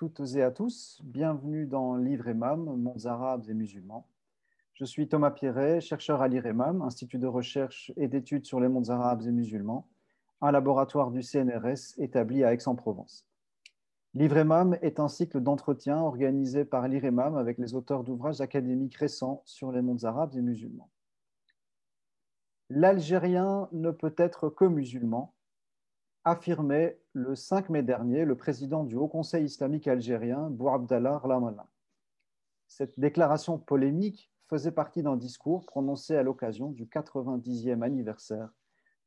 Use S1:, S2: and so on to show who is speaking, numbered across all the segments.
S1: Toutes et à tous, bienvenue dans Livre Imam, Mondes arabes et musulmans. Je suis Thomas Pierret, chercheur à l'IREMAM, Institut de recherche et d'études sur les mondes arabes et musulmans, un laboratoire du CNRS établi à Aix-en-Provence. L'IREMAM est un cycle d'entretien organisé par l'IREMAM avec les auteurs d'ouvrages académiques récents sur les mondes arabes et musulmans. L'Algérien ne peut être que musulman, affirmait le 5 mai dernier le président du Haut Conseil islamique algérien, Bouabdallah Ramallah. Cette déclaration polémique faisait partie d'un discours prononcé à l'occasion du 90e anniversaire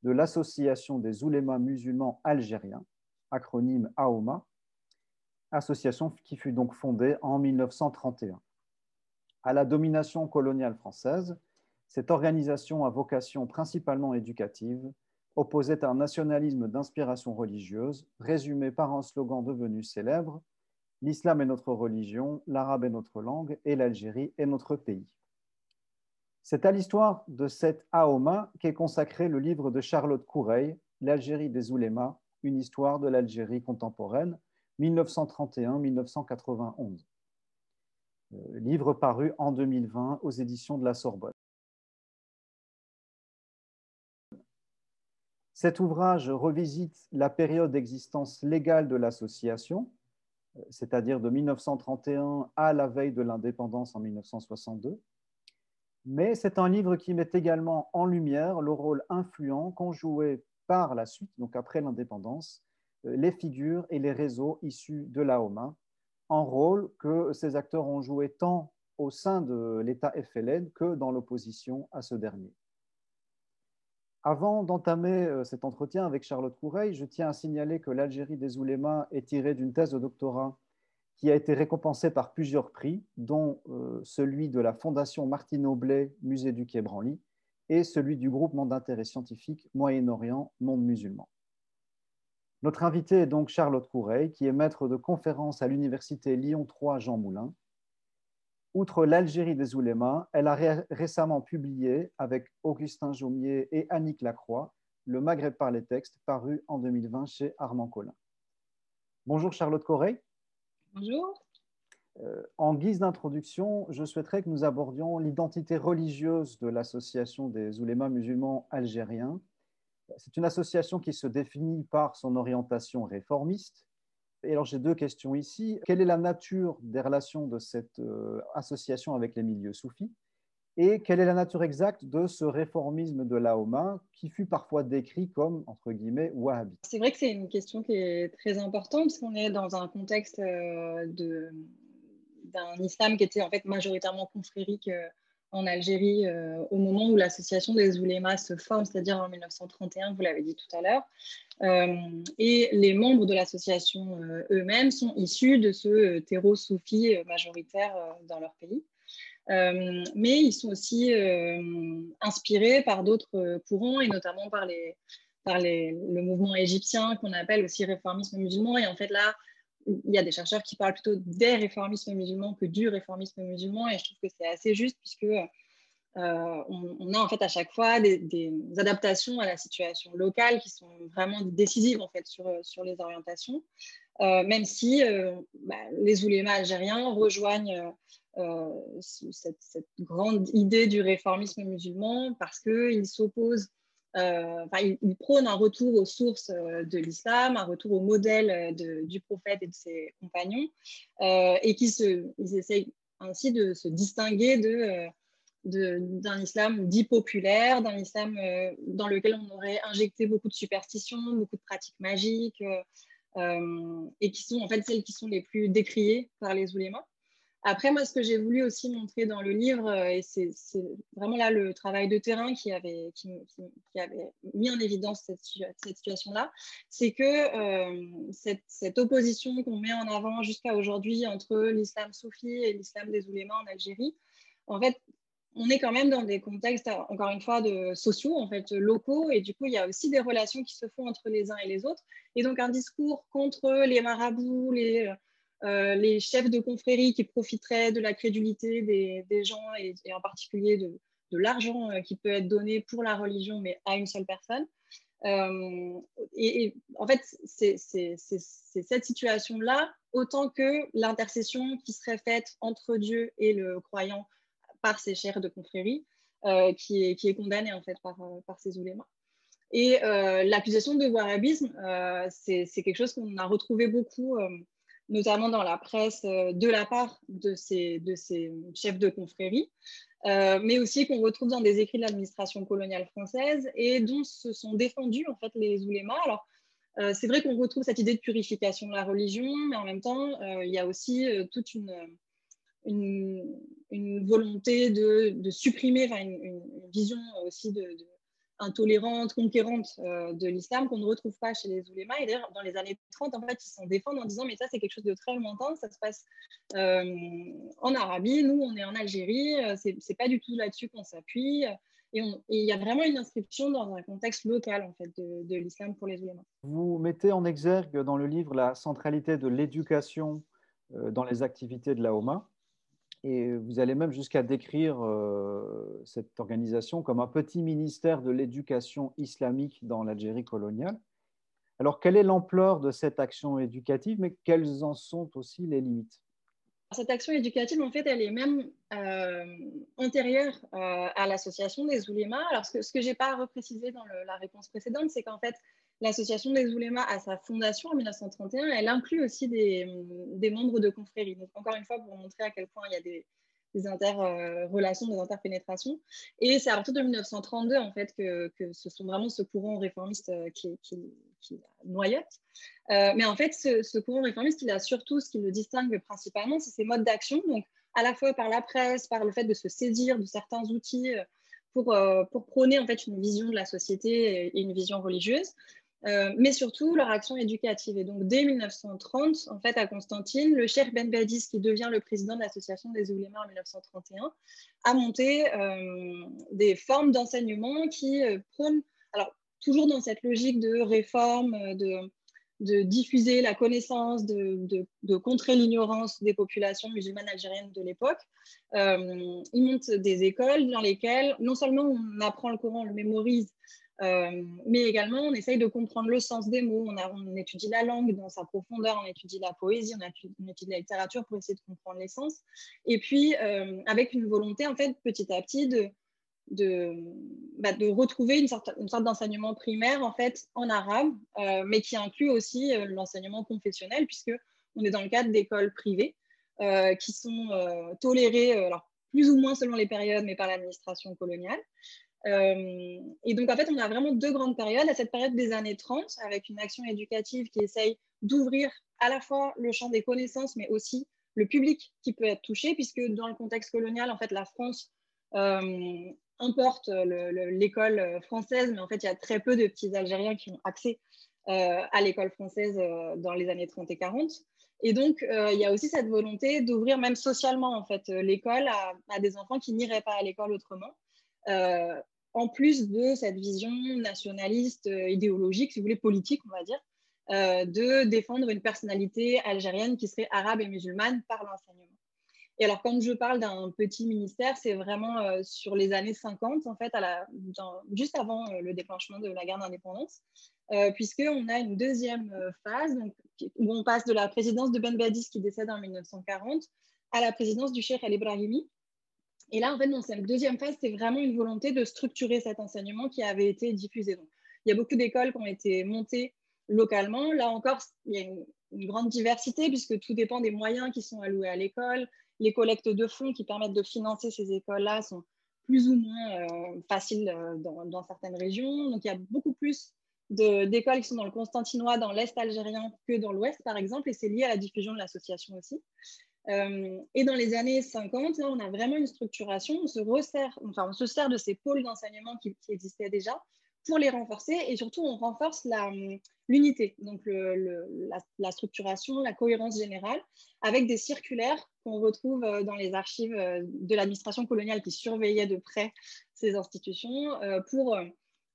S1: de l'Association des oulémas musulmans algériens, acronyme AOMA, association qui fut donc fondée en 1931. À la domination coloniale française, cette organisation à vocation principalement éducative opposait un nationalisme d'inspiration religieuse, résumé par un slogan devenu célèbre L'islam est notre religion, l'arabe est notre langue et l'Algérie est notre pays. C'est à l'histoire de cette Aoma qu'est consacré le livre de Charlotte Coureil, L'Algérie des oulémas, une histoire de l'Algérie contemporaine, 1931-1991. Euh, livre paru en 2020 aux éditions de la Sorbonne. Cet ouvrage revisite la période d'existence légale de l'association, c'est-à-dire de 1931 à la veille de l'indépendance en 1962. Mais c'est un livre qui met également en lumière le rôle influent qu'ont joué par la suite, donc après l'indépendance, euh, les figures et les réseaux issus de l'AOMA, un rôle que ces acteurs ont joué tant au sein de l'État FLN que dans l'opposition à ce dernier. Avant d'entamer euh, cet entretien avec Charlotte Coureil, je tiens à signaler que l'Algérie des oulémas est tirée d'une thèse de doctorat qui a été récompensée par plusieurs prix, dont euh, celui de la Fondation Martine Aublet, Musée du Quai Branly, et celui du groupement d'intérêt scientifique Moyen-Orient, Monde musulman. Notre invitée est donc Charlotte Coureil, qui est maître de conférence à l'Université Lyon 3 Jean Moulin Outre l'Algérie des oulémas, elle a récemment publié avec Augustin Jaumier et Annick Lacroix Le Maghreb par les textes, paru en 2020 chez Armand Collin. Bonjour Charlotte Correy.
S2: Bonjour.
S1: Euh, en guise d'introduction, je souhaiterais que nous abordions l'identité religieuse de l'Association des oulémas musulmans algériens. C'est une association qui se définit par son orientation réformiste, et alors j'ai deux questions ici. Quelle est la nature des relations de cette euh, association avec les milieux soufis? Et quelle est la nature exacte de ce réformisme de l'AOMA qui fut parfois décrit comme, entre guillemets, wahhabi
S2: C'est vrai que c'est une question qui est très importante parce qu'on est dans un contexte euh, d'un islam qui était en fait majoritairement confrérique euh, en Algérie euh, au moment où l'association des oulémas se forme, c'est-à-dire en 1931, vous l'avez dit tout à l'heure. Euh, et les membres de l'association euh, eux-mêmes sont issus de ce terreau soufi majoritaire dans leur pays. mais ils sont aussi inspirés par d'autres courants et notamment par, les, par les, le mouvement égyptien qu'on appelle aussi réformisme musulman. Et en fait, là, il y a des chercheurs qui parlent plutôt des réformismes musulmans que du réformisme musulman, et je trouve que c'est assez juste puisque euh, on, a en fait à chaque fois des, adaptations à la situation locale qui sont vraiment décisives en fait sur, sur les orientations, euh, même si euh, bah, les oulémas algériens rejoignent cette, cette, grande idée du réformisme musulman parce qu'ils s'opposent euh, il, prône un retour aux sources euh, de l'islam, un retour au modèle euh, du prophète et de ses compagnons, et qui se, ils essayent ainsi de se distinguer de, d'un islam dit populaire, d'un islam dans lequel on aurait injecté beaucoup de superstitions, beaucoup de pratiques magiques, et qui sont en fait celles qui sont les plus décriées par les oulémas. Après, moi, ce que j'ai voulu aussi montrer dans le livre, euh, et c'est vraiment là le travail de terrain qui avait, mis en évidence cette, situation-là, c'est que euh, cette, opposition qu'on met en avant jusqu'à aujourd'hui entre l'islam soufi et l'islam des oulémas en Algérie, en fait, on est quand même dans des contextes, encore une fois, sociaux, en fait, locaux, et du coup, il y a aussi des relations qui se font entre les uns et les autres. Et donc, un discours contre les marabouts, les euh, les chefs de confrérie qui profiteraient de la crédulité des, gens et, en particulier de, l'argent euh, qui peut être donné pour la religion, mais à une seule personne. et, en fait, c'est cette situation-là, autant que l'intercession qui serait faite entre Dieu et le croyant par ses chers de confrérie, qui, est, qui condamnée en fait par, par ces oulémas. Et l'accusation de wahhabisme, c'est quelque chose qu'on a retrouvé beaucoup notamment dans la presse, euh, de la part de ces, de ces chefs de confrérie, euh, mais aussi qu'on retrouve dans des écrits de l'administration coloniale française et dont se sont défendus en fait les oulémas. Alors, euh, c'est vrai qu'on retrouve cette idée de purification de la religion, mais en même temps, il y a aussi toute une, une, volonté de, de supprimer, enfin, une, vision aussi de intolérante, conquérante euh, de l'islam qu'on ne retrouve pas chez les oulémas. Et d'ailleurs, dans les années 30, en fait, ils s'en défendent en disant, mais ça, c'est quelque chose de très lointain, ça se passe euh, en Arabie, nous, on est en Algérie, euh, c'est pas du tout là-dessus qu'on s'appuie. Et il y a vraiment une inscription dans un contexte local, en fait, de, de l'islam pour les oulémas.
S1: Vous mettez en exergue dans le livre la centralité de l'éducation dans les activités de la OMA. Et vous allez même jusqu'à décrire euh, cette organisation comme un petit ministère de l'éducation islamique dans l'Algérie coloniale. Alors, quelle est l'ampleur de cette action éducative, mais quelles en sont aussi les limites?
S2: Cette action éducative, en fait, elle est même euh, antérieure euh, à l'association des oulémas. Alors, ce que, je n'ai pas reprécisé dans la réponse précédente, c'est qu'en fait, l'association des oulémas, à sa fondation en 1931, elle inclut aussi des, membres de confréries. Donc, encore une fois, pour montrer à quel point il y a des, interrelations, des interpénétrations. Et c'est à partir de 1932, en fait, que, ce sont vraiment ce courant réformiste euh, qui, qui, noyote. Euh, mais en fait, ce, courant réformiste, il a surtout, ce qui le distingue principalement, c'est ses modes d'action. Donc, à la fois par la presse, par le fait de se saisir de certains outils euh, pour, pour prôner en fait une vision de la société et une vision religieuse, euh, mais surtout leur action éducative. Et donc, dès 1930, en fait, à Constantine, le cher Ben Badis, qui devient le président de l'association des oulémas en 1931, a monté euh, des formes d'enseignement qui euh, prônent, alors toujours dans cette logique de réforme, de, diffuser la connaissance, de, contrer l'ignorance des populations musulmanes algériennes de l'époque. Euh, il monte des écoles dans lesquelles non seulement on apprend le Coran, on le mémorise, euh, mais également, on essaye de comprendre le sens des mots, on, étudie la langue dans sa profondeur, on étudie la poésie, on, étudie, la littérature pour essayer de comprendre les sens. Et puis, euh, avec une volonté, en fait, petit à petit, de, bah, retrouver une sorte, une sorte d'enseignement primaire, en fait, en arabe, euh, mais qui inclut aussi l'enseignement confessionnel, puisque on est dans le cadre d'écoles privées qui sont tolérées, alors plus ou moins selon les périodes, mais par l'administration coloniale. Euh, et donc, en fait, on a vraiment deux grandes périodes. À cette période des années 30, avec une action éducative qui essaye d'ouvrir à la fois le champ des connaissances, mais aussi le public qui peut être touché, puisque dans le contexte colonial, en fait, la France euh, importe l'école française, mais en fait, il y a très peu de petits Algériens qui ont accès euh, à l'école française dans les années 30 et 40. Et donc, il y a aussi cette volonté d'ouvrir même socialement, en fait, l'école à, à, des enfants qui n'iraient pas à l'école autrement en plus de cette vision nationaliste, euh, idéologique, si vous voulez, politique, on va dire, euh, de défendre une personnalité algérienne qui serait arabe et musulmane par l'enseignement. Et alors, quand je parle d'un petit ministère, c'est vraiment euh, sur les années 50, en fait, juste avant le déclenchement de la guerre d'indépendance, puisqu'on a une deuxième phase où on passe de la présidence de Ben Badis, qui décède en 1940, à la présidence du Cheikh El Ibrahimi, et là, en fait, dans cette deuxième phase, c'est vraiment une volonté de structurer cet enseignement qui avait été diffusé. Donc, il y a beaucoup d'écoles qui ont été montées localement. Là encore, il y a une, grande diversité puisque tout dépend des moyens qui sont alloués à l'école. Les collectes de fonds qui permettent de financer ces écoles-là sont plus ou moins euh, faciles euh, dans, dans, certaines régions. Donc, il y a beaucoup plus d'écoles qui sont dans le Constantinois, dans l'Est algérien que dans l'Ouest, par exemple, et c'est lié à la diffusion de l'association aussi. Euh, et dans les années 50, là, on a vraiment une structuration, on se, resserre, enfin, on se sert de ces pôles d'enseignement qui, existaient déjà pour les renforcer et surtout on renforce l'unité, donc la, structuration, la cohérence générale, avec des circulaires qu'on retrouve euh, dans les archives euh, de l'administration coloniale qui surveillait de près ces institutions pour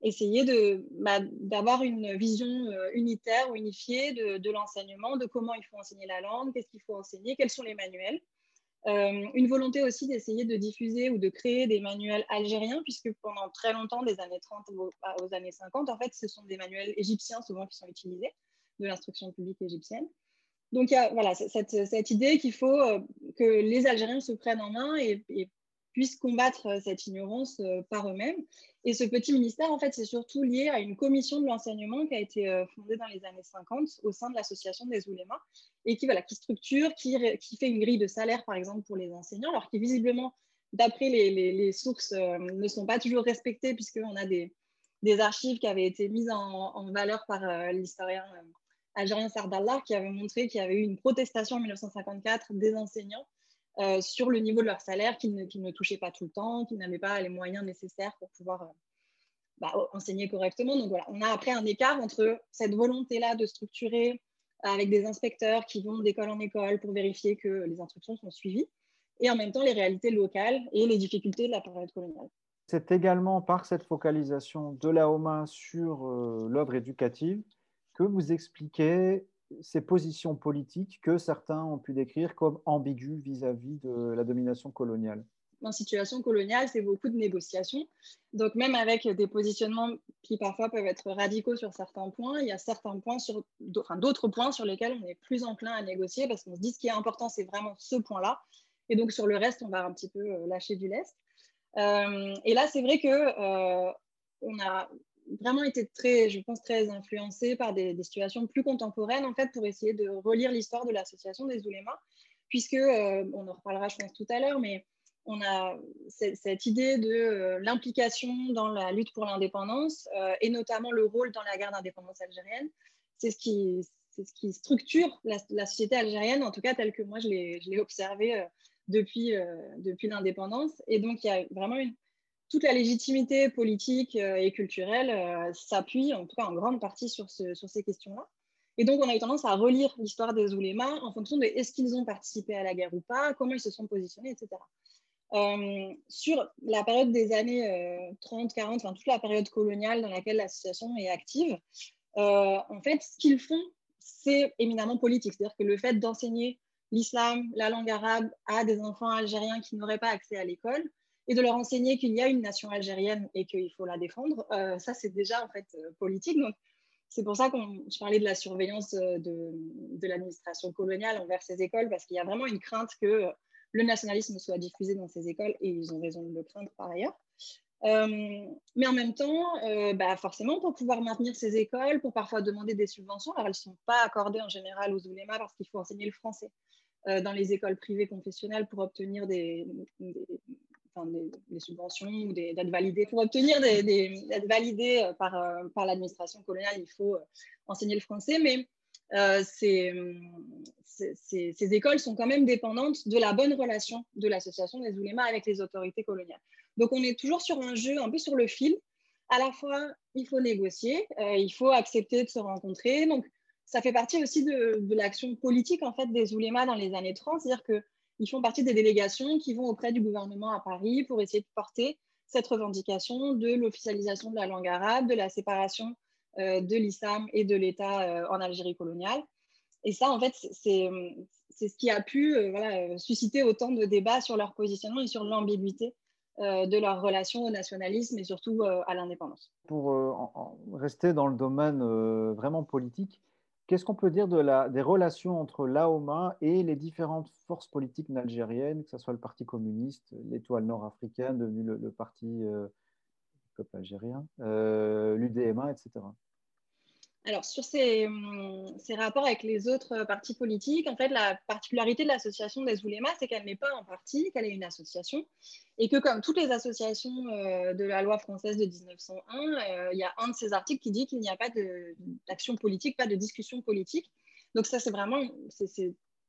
S2: essayer bah, d'avoir une vision euh, unitaire ou unifiée de, l'enseignement, de comment il faut enseigner la langue, qu'est-ce qu'il faut enseigner, quels sont les manuels. une volonté aussi d'essayer de diffuser ou de créer des manuels algériens, puisque pendant très longtemps, des années 30 aux, années 50, en fait, ce sont des manuels égyptiens souvent qui sont utilisés, de l'instruction publique égyptienne. Donc, il y a voilà, cette, idée qu'il faut que les Algériens se prennent en main et puissent combattre euh, cette ignorance euh, par eux-mêmes. Et ce petit ministère, en fait, c'est surtout lié à une commission de l'enseignement qui a été euh, fondée dans les années 50 au sein de l'association des oulémas et qui, voilà, qui structure, qui, fait une grille de salaire, par exemple, pour les enseignants, alors qui visiblement, d'après les, sources, ne sont pas toujours respectées puisqu'on a des, archives qui avaient été mises en, en valeur par l'historien algérien Sardallah qui avait montré qu'il y avait eu une protestation en 1954 des enseignants euh, sur le niveau de leur salaire qu'ils ne, ne, touchaient pas tout le temps, qu'ils n'avaient pas les moyens nécessaires pour pouvoir euh, bah, enseigner correctement. Donc voilà, on a après un écart entre cette volonté-là de structurer avec des inspecteurs qui vont d'école en école pour vérifier que les instructions sont suivies, et en même temps les réalités locales et les difficultés de la période coloniale.
S1: C'est également par cette focalisation de la OMA sur euh, l'œuvre éducative que vous expliquez ces positions politiques que certains ont pu décrire comme ambiguës vis-à-vis de la domination coloniale
S2: En situation coloniale, c'est beaucoup de négociations. Donc même avec des positionnements qui parfois peuvent être radicaux sur certains points, il y a certains points enfin, d'autres points sur lesquels on est plus enclin à négocier parce qu'on se dit ce qui est important, c'est vraiment ce point-là. Et donc sur le reste, on va un petit peu euh, lâcher du lest. Euh, et là, c'est vrai que euh, on a vraiment été très, je pense, très influencé par des, situations plus contemporaines, en fait, pour essayer de relire l'histoire de l'association des oulémas, puisque, euh, on en reparlera, je pense, tout à l'heure, mais on a cette, idée de euh, l'implication dans la lutte pour l'indépendance, euh, et notamment le rôle dans la guerre d'indépendance algérienne. C'est ce qui, ce qui structure la, société algérienne, en tout cas telle que moi je l'ai observée depuis, depuis l'indépendance. Et donc, il y a vraiment une, toute la légitimité politique euh, et culturelle euh, s'appuie en tout cas en grande partie sur, ces questions-là. Et donc, on a eu tendance à relire l'histoire des oulémas en fonction de est-ce qu'ils ont participé à la guerre ou pas, comment ils se sont positionnés, etc. Euh, sur la période des années 30, 40, enfin toute la période coloniale dans laquelle l'association est active, en fait, ce qu'ils font, c'est éminemment politique. C'est-à-dire que le fait d'enseigner l'islam, la langue arabe à des enfants algériens qui n'auraient pas accès à l'école, et de leur enseigner qu'il y a une nation algérienne et qu'il faut la défendre, euh, ça c'est déjà en fait euh, politique. Donc c'est pour ça que je parlais de la surveillance euh, de, de l'administration coloniale envers ces écoles, parce qu'il y a vraiment une crainte que le nationalisme soit diffusé dans ces écoles, et ils ont raison de le craindre par ailleurs. mais en même temps, bah forcément, pour pouvoir maintenir ces écoles, pour parfois demander des subventions, alors elles ne sont pas accordées en général aux oulémas parce qu'il faut enseigner le français dans les écoles privées confessionnelles pour obtenir des, des, subventions ou des dates validées. Pour obtenir des, des dates validées euh, par, euh, par l'administration coloniale, il faut euh, enseigner le français, mais ces, ces, écoles sont quand même dépendantes de la bonne relation de l'association des oulémas avec les autorités coloniales. Donc on est toujours sur un jeu un peu sur le fil. À la fois, il faut négocier, il faut accepter de se rencontrer. Donc ça fait partie aussi de, de l'action politique en fait des oulémas dans les années 30, c'est-à-dire que ils font partie des délégations qui vont auprès du gouvernement à Paris pour essayer de porter cette revendication de l'officialisation de la langue arabe, de la séparation euh, de l'islam et de l'État euh, en Algérie coloniale. Et ça, en fait, c'est ce qui a pu euh, susciter autant de débats sur leur positionnement et sur l'ambiguïté de leur relation au nationalisme et surtout à l'indépendance.
S1: Pour rester dans le domaine vraiment politique, Qu'est-ce qu'on peut dire des relations entre l'AOMA et les différentes forces politiques algériennes, que ce soit le Parti communiste, l'étoile nord-africaine, devenu le, Parti euh, peuple algérien, euh, l'UDMA, etc.
S2: Alors, sur hum, ces, rapports avec les autres partis politiques, en fait, la particularité de l'association des oulémas, c'est qu'elle n'est pas un parti, qu'elle est une association, et que comme toutes les associations euh, de la loi française de 1901, euh, il y a un de ces articles qui dit qu'il n'y a pas d'action politique, pas de discussion politique. Donc ça, c'est vraiment,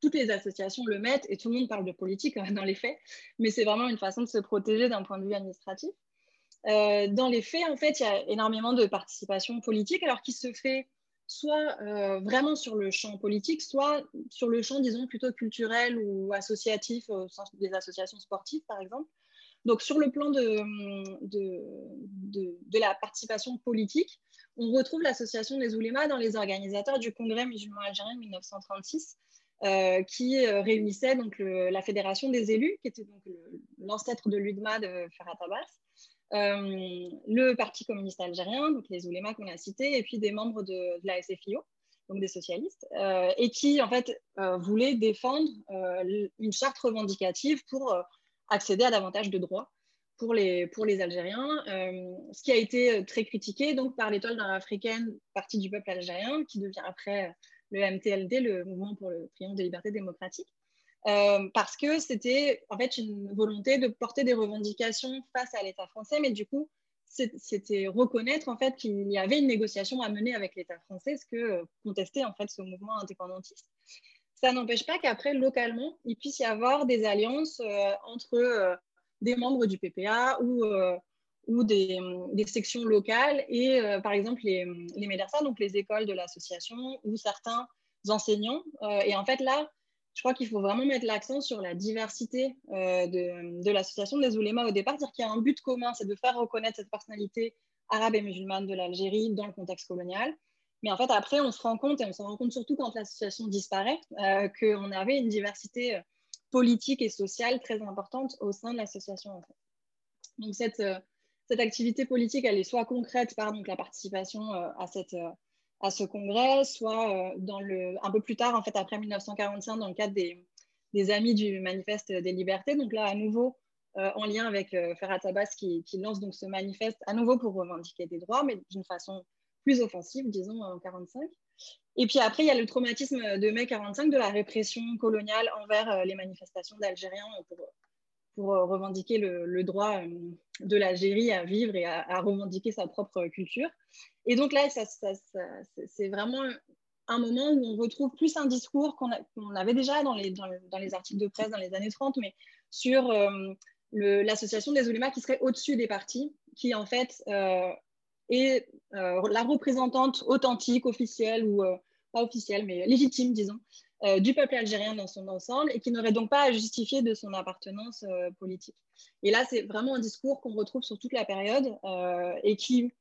S2: toutes les associations le mettent, et tout le monde parle de politique dans les faits, mais c'est vraiment une façon de se protéger d'un point de vue administratif. Euh, dans les faits, en fait, il y a énormément de participation politique, alors qui se fait soit euh, vraiment sur le champ politique, soit sur le champ, disons, plutôt culturel ou associatif, au sens des associations sportives, par exemple. Donc, sur le plan de, de, de, la participation politique, on retrouve l'association des oulémas dans les organisateurs du Congrès musulman algérien de 1936, qui réunissait donc la fédération des élus, qui était donc l'ancêtre de l'UDMA de Ferhat Abbas, le Parti communiste algérien, donc les oulémas qu'on a cités, et puis des membres de, la SFIO, donc des socialistes, euh, et qui en fait euh, voulaient défendre euh, une charte revendicative pour accéder à davantage de droits pour les, pour les Algériens, ce qui a été très critiqué donc, par l'étoile africaine, partie du peuple algérien, qui devient après le MTLD, le Mouvement pour le triomphe des libertés démocratiques, parce que c'était en fait une volonté de porter des revendications face à l'État français, mais du coup, c'était reconnaître en fait qu'il y avait une négociation à mener avec l'État français, ce que euh, contestait en fait ce mouvement indépendantiste. Ça n'empêche pas qu'après, localement, il puisse y avoir des alliances euh, entre euh, des membres du PPA ou, des, sections locales et, par exemple, les, les donc les écoles de l'association, ou certains enseignants. et en fait, là, je crois qu'il faut vraiment mettre l'accent sur la diversité euh, de, l'association des oulémas au départ, c'est-à-dire qu'il y a un but commun, c'est de faire reconnaître cette personnalité arabe et musulmane de l'Algérie dans le contexte colonial. Mais en fait, après, on se rend compte, et on se rend compte surtout quand l'association disparaît, euh, qu'on avait une diversité euh, politique et sociale très importante au sein de l'association. Donc, cette, cette activité politique, elle est soit concrète par donc, la participation à cette à ce congrès, soit euh, dans le, un peu plus tard, en fait, après 1945, dans le cadre des, des Amis du Manifeste des Libertés. Donc là, à nouveau, euh, en lien avec euh, Ferhat Abbas qui, lance donc ce manifeste à nouveau pour revendiquer des droits, mais d'une façon plus offensive, disons, en 45. Et puis après, il y a le traumatisme de mai 45 de la répression coloniale envers les manifestations d'Algériens pour, pour revendiquer le, droit de l'Algérie à vivre et à, revendiquer sa propre culture. Et donc là, c'est vraiment un moment où on retrouve plus un discours qu'on avait déjà dans les, dans, les, articles de presse dans les années 30, mais sur euh, l'association des oulémas qui serait au-dessus des partis, qui en fait euh, est euh, la représentante authentique, officielle, ou pas officielle, mais légitime, disons, du peuple algérien dans son ensemble, et qui n'aurait donc pas à justifier de son appartenance politique. Et là, c'est vraiment un discours qu'on retrouve sur toute la période et qui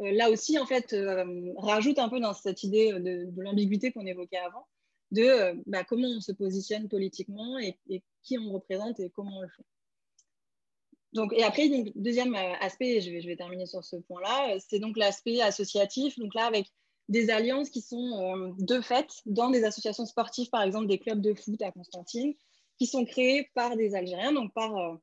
S2: euh, là aussi, en fait, euh, rajoute un peu dans cette idée de, l'ambiguïté qu'on évoquait avant, de euh, bah, comment on se positionne politiquement et, qui on représente et comment on le fait. Donc, et après, donc, deuxième aspect, je vais, je vais terminer sur ce point-là, c'est donc l'aspect associatif. Donc là, avec des alliances qui sont de fait dans des associations sportives, par exemple des clubs de foot à Constantine, qui sont créés par des Algériens, donc par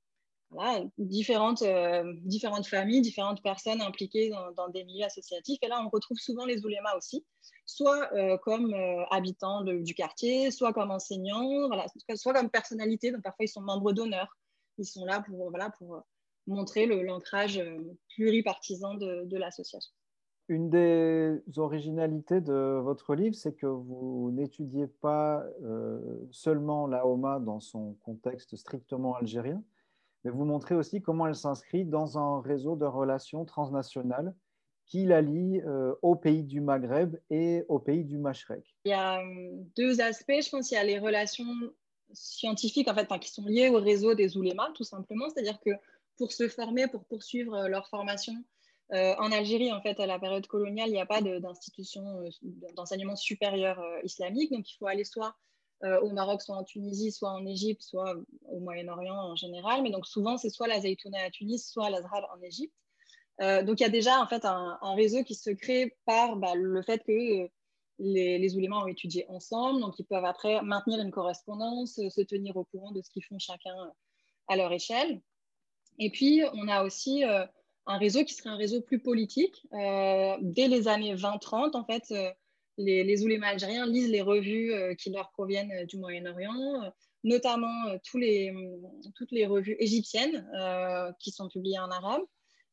S2: différentes, euh, différentes familles, différentes personnes impliquées dans, des milieux associatifs. Et là, on retrouve souvent les oulémas aussi, soit euh, comme euh, habitants du quartier, soit comme enseignants, soit comme personnalités. Donc parfois, ils sont membres d'honneur. Ils sont là pour, montrer l'ancrage pluripartisan de l'association.
S1: Une des originalités de votre livre, c'est que vous n'étudiez pas seulement la OMA dans son contexte strictement algérien, mais vous montrez aussi comment elle s'inscrit dans un réseau de relations transnationales qui la lie euh, aux pays du Maghreb et aux pays du Machrek.
S2: Il y a euh, deux aspects, je pense. Il y a les relations scientifiques en fait, qui sont liées au réseau des oulémas, tout simplement. C'est-à-dire que pour se former, pour poursuivre euh, leur formation, en Algérie, en fait, à la période coloniale, il n'y a pas d'institution d'enseignement supérieur islamique. Donc, il faut aller soit euh, au Maroc, soit en Tunisie, soit en Égypte, soit au Moyen-Orient en général. Mais donc souvent, c'est soit la Zaytouna à Tunis, soit l'Azhar en Égypte. Euh, donc il y a déjà en fait un, réseau qui se crée par bah, le fait que les, les oulémas ont étudié ensemble, donc ils peuvent après maintenir une correspondance, se tenir au courant de ce qu'ils font chacun à leur échelle. Et puis on a aussi euh, un réseau qui serait un réseau plus politique. dès les années 20-30, en fait, les, les oulémas algériens lisent les revues euh, qui leur proviennent euh, du Moyen-Orient, euh, notamment tous les, toutes les revues égyptiennes qui sont publiées en arabe.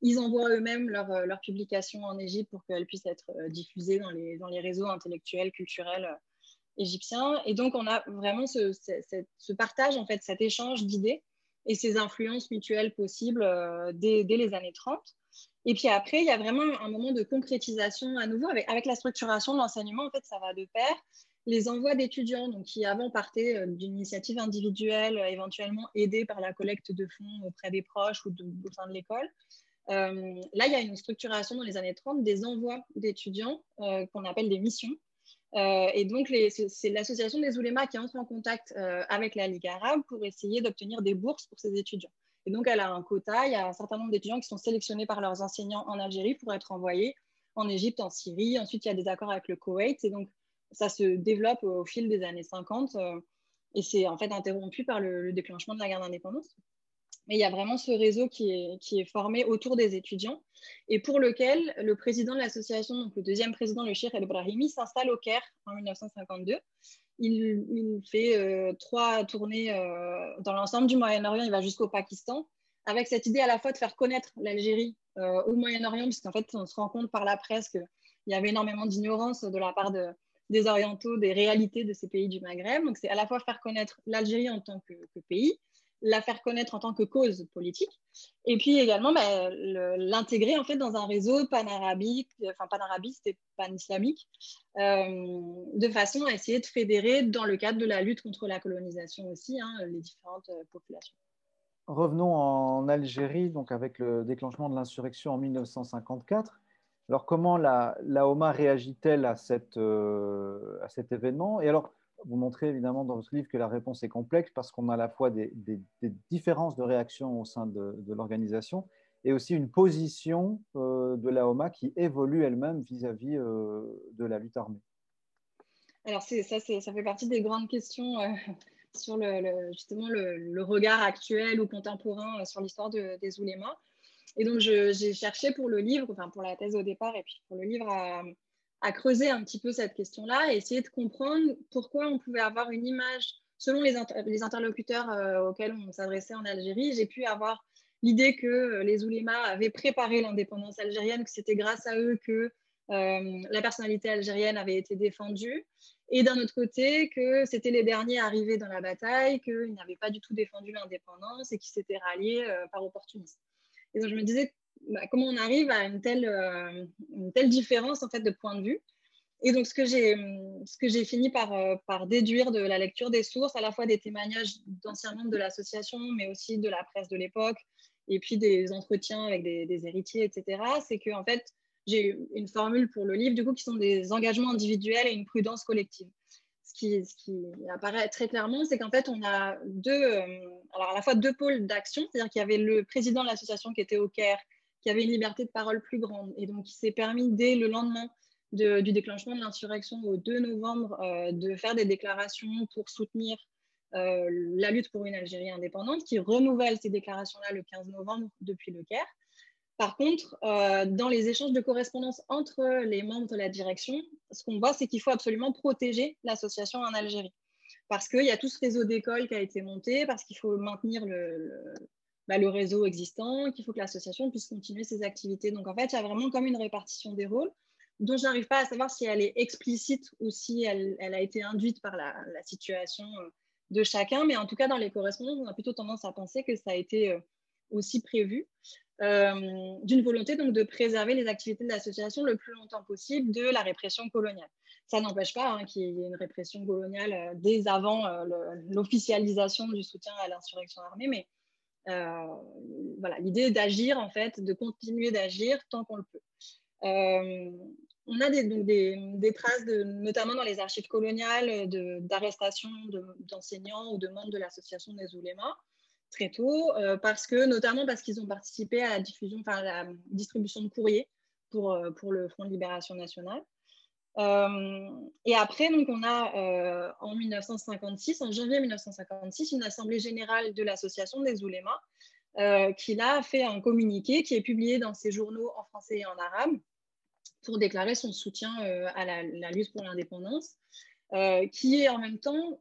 S2: Ils envoient eux-mêmes leurs leur publications en Égypte pour qu'elles puissent être diffusées dans les, dans les réseaux intellectuels, culturels égyptiens. Et donc, on a vraiment ce, ce, partage, en fait, cet échange d'idées et ces influences mutuelles possibles dès, dès, les années 30. Et puis après, il y a vraiment un moment de concrétisation à nouveau avec, avec la structuration de l'enseignement. En fait, ça va de pair. Les envois d'étudiants, donc qui avant partaient euh, d'une initiative individuelle, euh, éventuellement aidée par la collecte de fonds auprès des proches ou au sein de l'école. Euh, là, il y a une structuration dans les années 30 des envois d'étudiants qu'on appelle des missions, et donc, c'est l'association des oulémas qui entre en contact avec la Ligue arabe pour essayer d'obtenir des bourses pour ses étudiants. Et donc, elle a un quota. Il y a un certain nombre d'étudiants qui sont sélectionnés par leurs enseignants en Algérie pour être envoyés en Égypte, en Syrie. Ensuite, il y a des accords avec le Koweït. Et donc, ça se développe au fil des années 50. et c'est en fait interrompu par le déclenchement de la guerre d'indépendance. Mais il y a vraiment ce réseau qui est, formé autour des étudiants et pour lequel le président de l'association, donc le deuxième président, le Cheikh El Brahimi, s'installe au Caire en 1952. Il, fait euh, trois tournées euh, dans l'ensemble du Moyen-Orient, il va jusqu'au Pakistan, avec cette idée à la fois de faire connaître l'Algérie euh, au Moyen-Orient, puisqu'en fait, on se rend compte par la presse qu'il y avait énormément d'ignorance de la part de, des Orientaux, des réalités de ces pays du Maghreb. Donc, c'est à la fois faire connaître l'Algérie en tant que pays, la faire connaître en tant que cause politique, et puis également bah, l'intégrer en fait dans un réseau panarabique, enfin panarabiste et pan-islamique, euh, de façon à essayer de fédérer dans le cadre de la lutte contre la colonisation aussi hein, les différentes euh, populations.
S1: Revenons en Algérie, donc avec le déclenchement de l'insurrection en 1954. Alors comment la, la OMA réagit-elle à, cette, euh, à cet événement? Et alors, vous montrez évidemment dans votre livre que la réponse est complexe parce qu'on a à la fois des, différences de réaction au sein de, l'organisation et aussi une position euh, de la OMA qui évolue elle-même vis-à-vis euh, de la lutte armée.
S2: Alors ça, fait partie des grandes questions euh, sur le, justement le, regard actuel ou contemporain sur l'histoire des oulémas. Et donc j'ai cherché pour le livre, pour la thèse au départ et puis pour le livre à à creuser un petit peu cette question-là et essayer de comprendre pourquoi on pouvait avoir une image, selon les, interlocuteurs euh, auxquels on s'adressait en Algérie, j'ai pu avoir l'idée que euh, les oulémas avaient préparé l'indépendance algérienne, que c'était grâce à eux que euh, la personnalité algérienne avait été défendue, et d'un autre côté que c'était les derniers arrivés dans la bataille, qu'ils n'avaient pas du tout défendu l'indépendance et qu'ils s'étaient ralliés par opportunisme. Et donc je me disais bah, comment on arrive à une telle, euh, une telle différence en fait, de point de vue. Et donc, ce que j'ai, que fini par, euh, par déduire de la lecture des sources, à la fois des témoignages d'anciens membres de l'association, mais aussi de la presse de l'époque, et puis des entretiens avec des, héritiers, etc., c'est qu'en en fait, j'ai une formule pour le livre, du coup, qui sont des engagements individuels et une prudence collective. Ce qui, ce qui apparaît très clairement, c'est qu'en fait, on a deux, euh, alors à la fois deux pôles d'action, c'est-à-dire qu'il y avait le président de l'association qui était au Caire, qui avait une liberté de parole plus grande. Et donc, il s'est permis, dès le lendemain du déclenchement de l'insurrection au 2 novembre, euh, de faire des déclarations pour soutenir euh, la lutte pour une Algérie indépendante, qui renouvelle ces déclarations-là le 15 novembre depuis le Caire. Par contre, euh, dans les échanges de correspondance entre les membres de la direction, ce qu'on voit, c'est qu'il faut absolument protéger l'association en Algérie. Parce qu'il y a tout ce réseau d'écoles qui a été monté, parce qu'il faut maintenir le, bah, le réseau existant, qu'il faut que l'association puisse continuer ses activités. Donc en fait, il y a vraiment comme une répartition des rôles dont je n'arrive pas à savoir si elle est explicite ou si elle, a été induite par la, situation euh, de chacun. Mais en tout cas, dans les correspondances, on a plutôt tendance à penser que ça a été euh, aussi prévu, euh, d'une volonté donc de préserver les activités de l'association le plus longtemps possible de la répression coloniale. Ça n'empêche pas hein, qu'il y ait une répression coloniale dès avant l'officialisation du soutien à l'insurrection armée, mais voilà, l'idée d'agir, en fait, de continuer d'agir tant qu'on le peut. Euh, on a des, donc des, traces, notamment dans les archives coloniales, d'arrestations d'enseignants ou de membres de l'association des oulémas très tôt, euh, parce que, notamment parce qu'ils ont participé à la diffusion, enfin, la distribution de courriers pour, pour le Front de Libération Nationale. Euh, et après, donc, on a euh, en 1956, en janvier 1956, une assemblée générale de l'association des oulémas euh, qui là fait un communiqué qui est publié dans ses journaux en français et en arabe pour déclarer son soutien à la, lutte pour l'indépendance, qui est en même temps,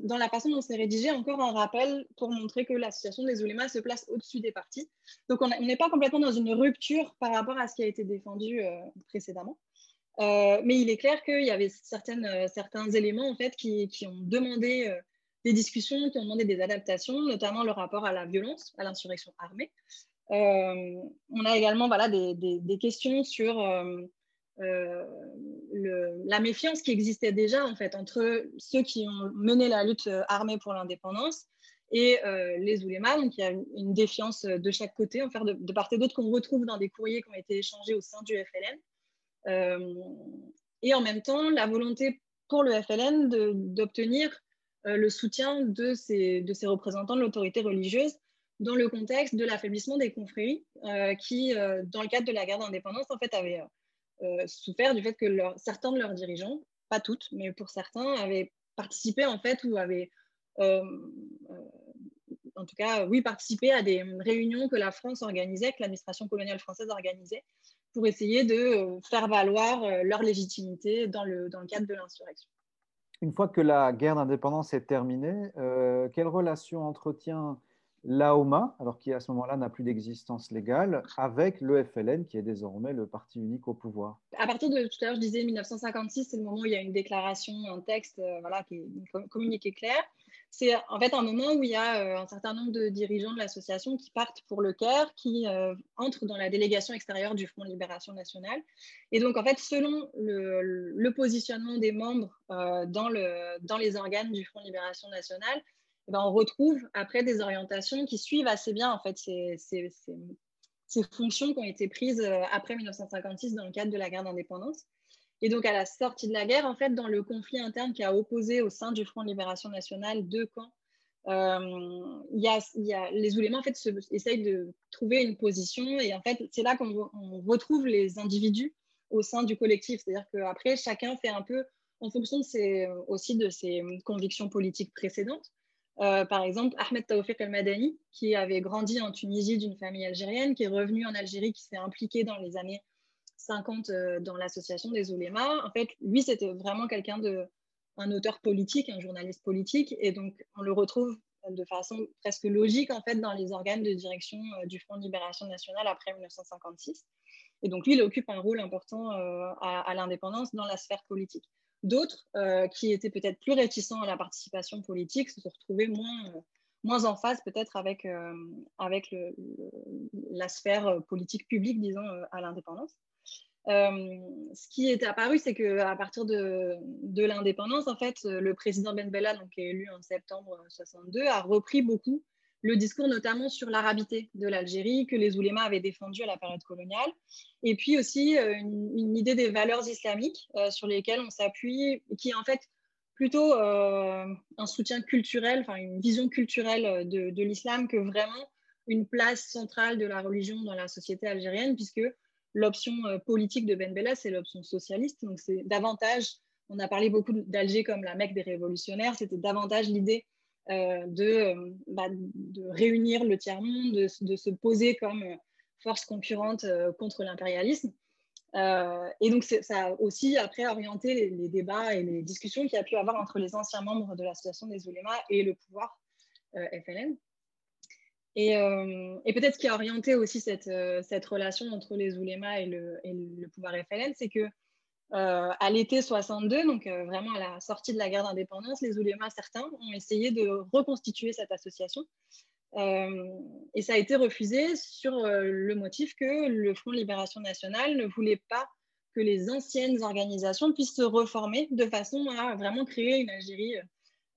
S2: dans la façon dont c'est rédigé, encore un rappel pour montrer que l'association des oulémas se place au-dessus des partis. Donc on n'est pas complètement dans une rupture par rapport à ce qui a été défendu précédemment. Euh, mais il est clair qu'il y avait euh, certains éléments en fait, qui, ont demandé euh, des discussions, qui ont demandé des adaptations, notamment le rapport à la violence, à l'insurrection armée. on a également voilà, des, questions sur la méfiance qui existait déjà en fait, entre ceux qui ont mené la lutte armée pour l'indépendance et les oulémas. Donc il y a une défiance de chaque côté, en fait, de part et d'autre, qu'on retrouve dans des courriers qui ont été échangés au sein du FLN. Euh, et en même temps la volonté pour le FLN d'obtenir le soutien de ces, de ces représentants de l'autorité religieuse dans le contexte de l'affaiblissement des confréries qui, dans le cadre de la guerre d'indépendance, en fait, avaient souffert du fait que certains de leurs dirigeants, pas toutes, mais pour certains, avaient participé en fait ou avaient en tout cas, oui, participer à des réunions que la France organisait, que l'administration coloniale française organisait, pour essayer de euh, faire valoir euh, leur légitimité dans le, dans le cadre de l'insurrection.
S1: Une fois que la guerre d'indépendance est terminée, euh, quelle relation entretient l'AOMA, alors qui à ce moment-là n'a plus d'existence légale, avec le FLN, qui est désormais le parti unique au pouvoir?
S2: À partir de tout à l'heure, je disais 1956, c'est le moment où il y a une déclaration, un texte, voilà, qui est communiqué clair c'est en fait un moment où il y a euh, un certain nombre de dirigeants de l'association qui partent pour le Caire, qui euh, entrent dans la délégation extérieure du Front Libération Nationale. Et donc, en fait, selon le, positionnement des membres euh, dans, le, dans, les organes du Front Libération Nationale, eh ben, on retrouve après des orientations qui suivent assez bien en fait ces, ces fonctions qui ont été prises après 1956 dans le cadre de la guerre d'indépendance. Et donc, à la sortie de la guerre, en fait, dans le conflit interne qui a opposé au sein du Front de Libération Nationale deux camps, euh, y a, les oulémas en fait, essayent de trouver une position. Et en fait, c'est là qu'on retrouve les individus au sein du collectif. C'est-à-dire qu'après, chacun fait un peu en fonction aussi de ses convictions politiques précédentes. Euh, par exemple, Ahmed Taoufik El-Madani, qui avait grandi en Tunisie d'une famille algérienne, qui est revenu en Algérie, qui s'est impliqué dans les années 50 euh, dans l'association des oulémas. En fait, lui, c'était vraiment quelqu'un de, un auteur politique, un journaliste politique, et donc on le retrouve de façon presque logique en fait dans les organes de direction euh, du Front de Libération Nationale après 1956. Et donc lui, il occupe un rôle important euh, à, l'indépendance dans la sphère politique. D'autres qui étaient peut-être plus réticents à la participation politique se sont retrouvés moins, moins en phase peut-être avec, avec le, la sphère politique publique, disons, à l'indépendance. Euh, ce qui est apparu, c'est qu'à partir de, l'indépendance, en fait, le président Ben Bella, donc, élu en septembre 62, a repris beaucoup le discours notamment sur l'arabité de l'Algérie que les oulémas avaient défendu à la période coloniale, et puis aussi euh, une, idée des valeurs islamiques euh, sur lesquelles on s'appuie, qui est en fait plutôt un soutien culturel, enfin une vision culturelle de l'islam que vraiment une place centrale de la religion dans la société algérienne, puisque l'option euh, politique de Ben Bella, c'est l'option socialiste. Donc, c'est davantage, on a parlé beaucoup d'Alger comme la Mecque des révolutionnaires, c'était davantage l'idée euh, de, euh, bah, de, réunir le tiers-monde, de, se poser comme force concurrente contre l'impérialisme. et donc, ça a aussi après orienté les, les débats et les discussions qu'il y a pu avoir entre les anciens membres de l'association des oulémas et le pouvoir FLN. Euh, et, peut-être ce qui a orienté aussi cette, euh, relation entre les oulémas et le, pouvoir FLN, c'est que euh, à l'été 62, donc vraiment à la sortie de la guerre d'indépendance, les oulémas, certains, ont essayé de reconstituer cette association. et ça a été refusé sur le motif que le Front Libération Nationale ne voulait pas que les anciennes organisations puissent se reformer de façon à vraiment créer une Algérie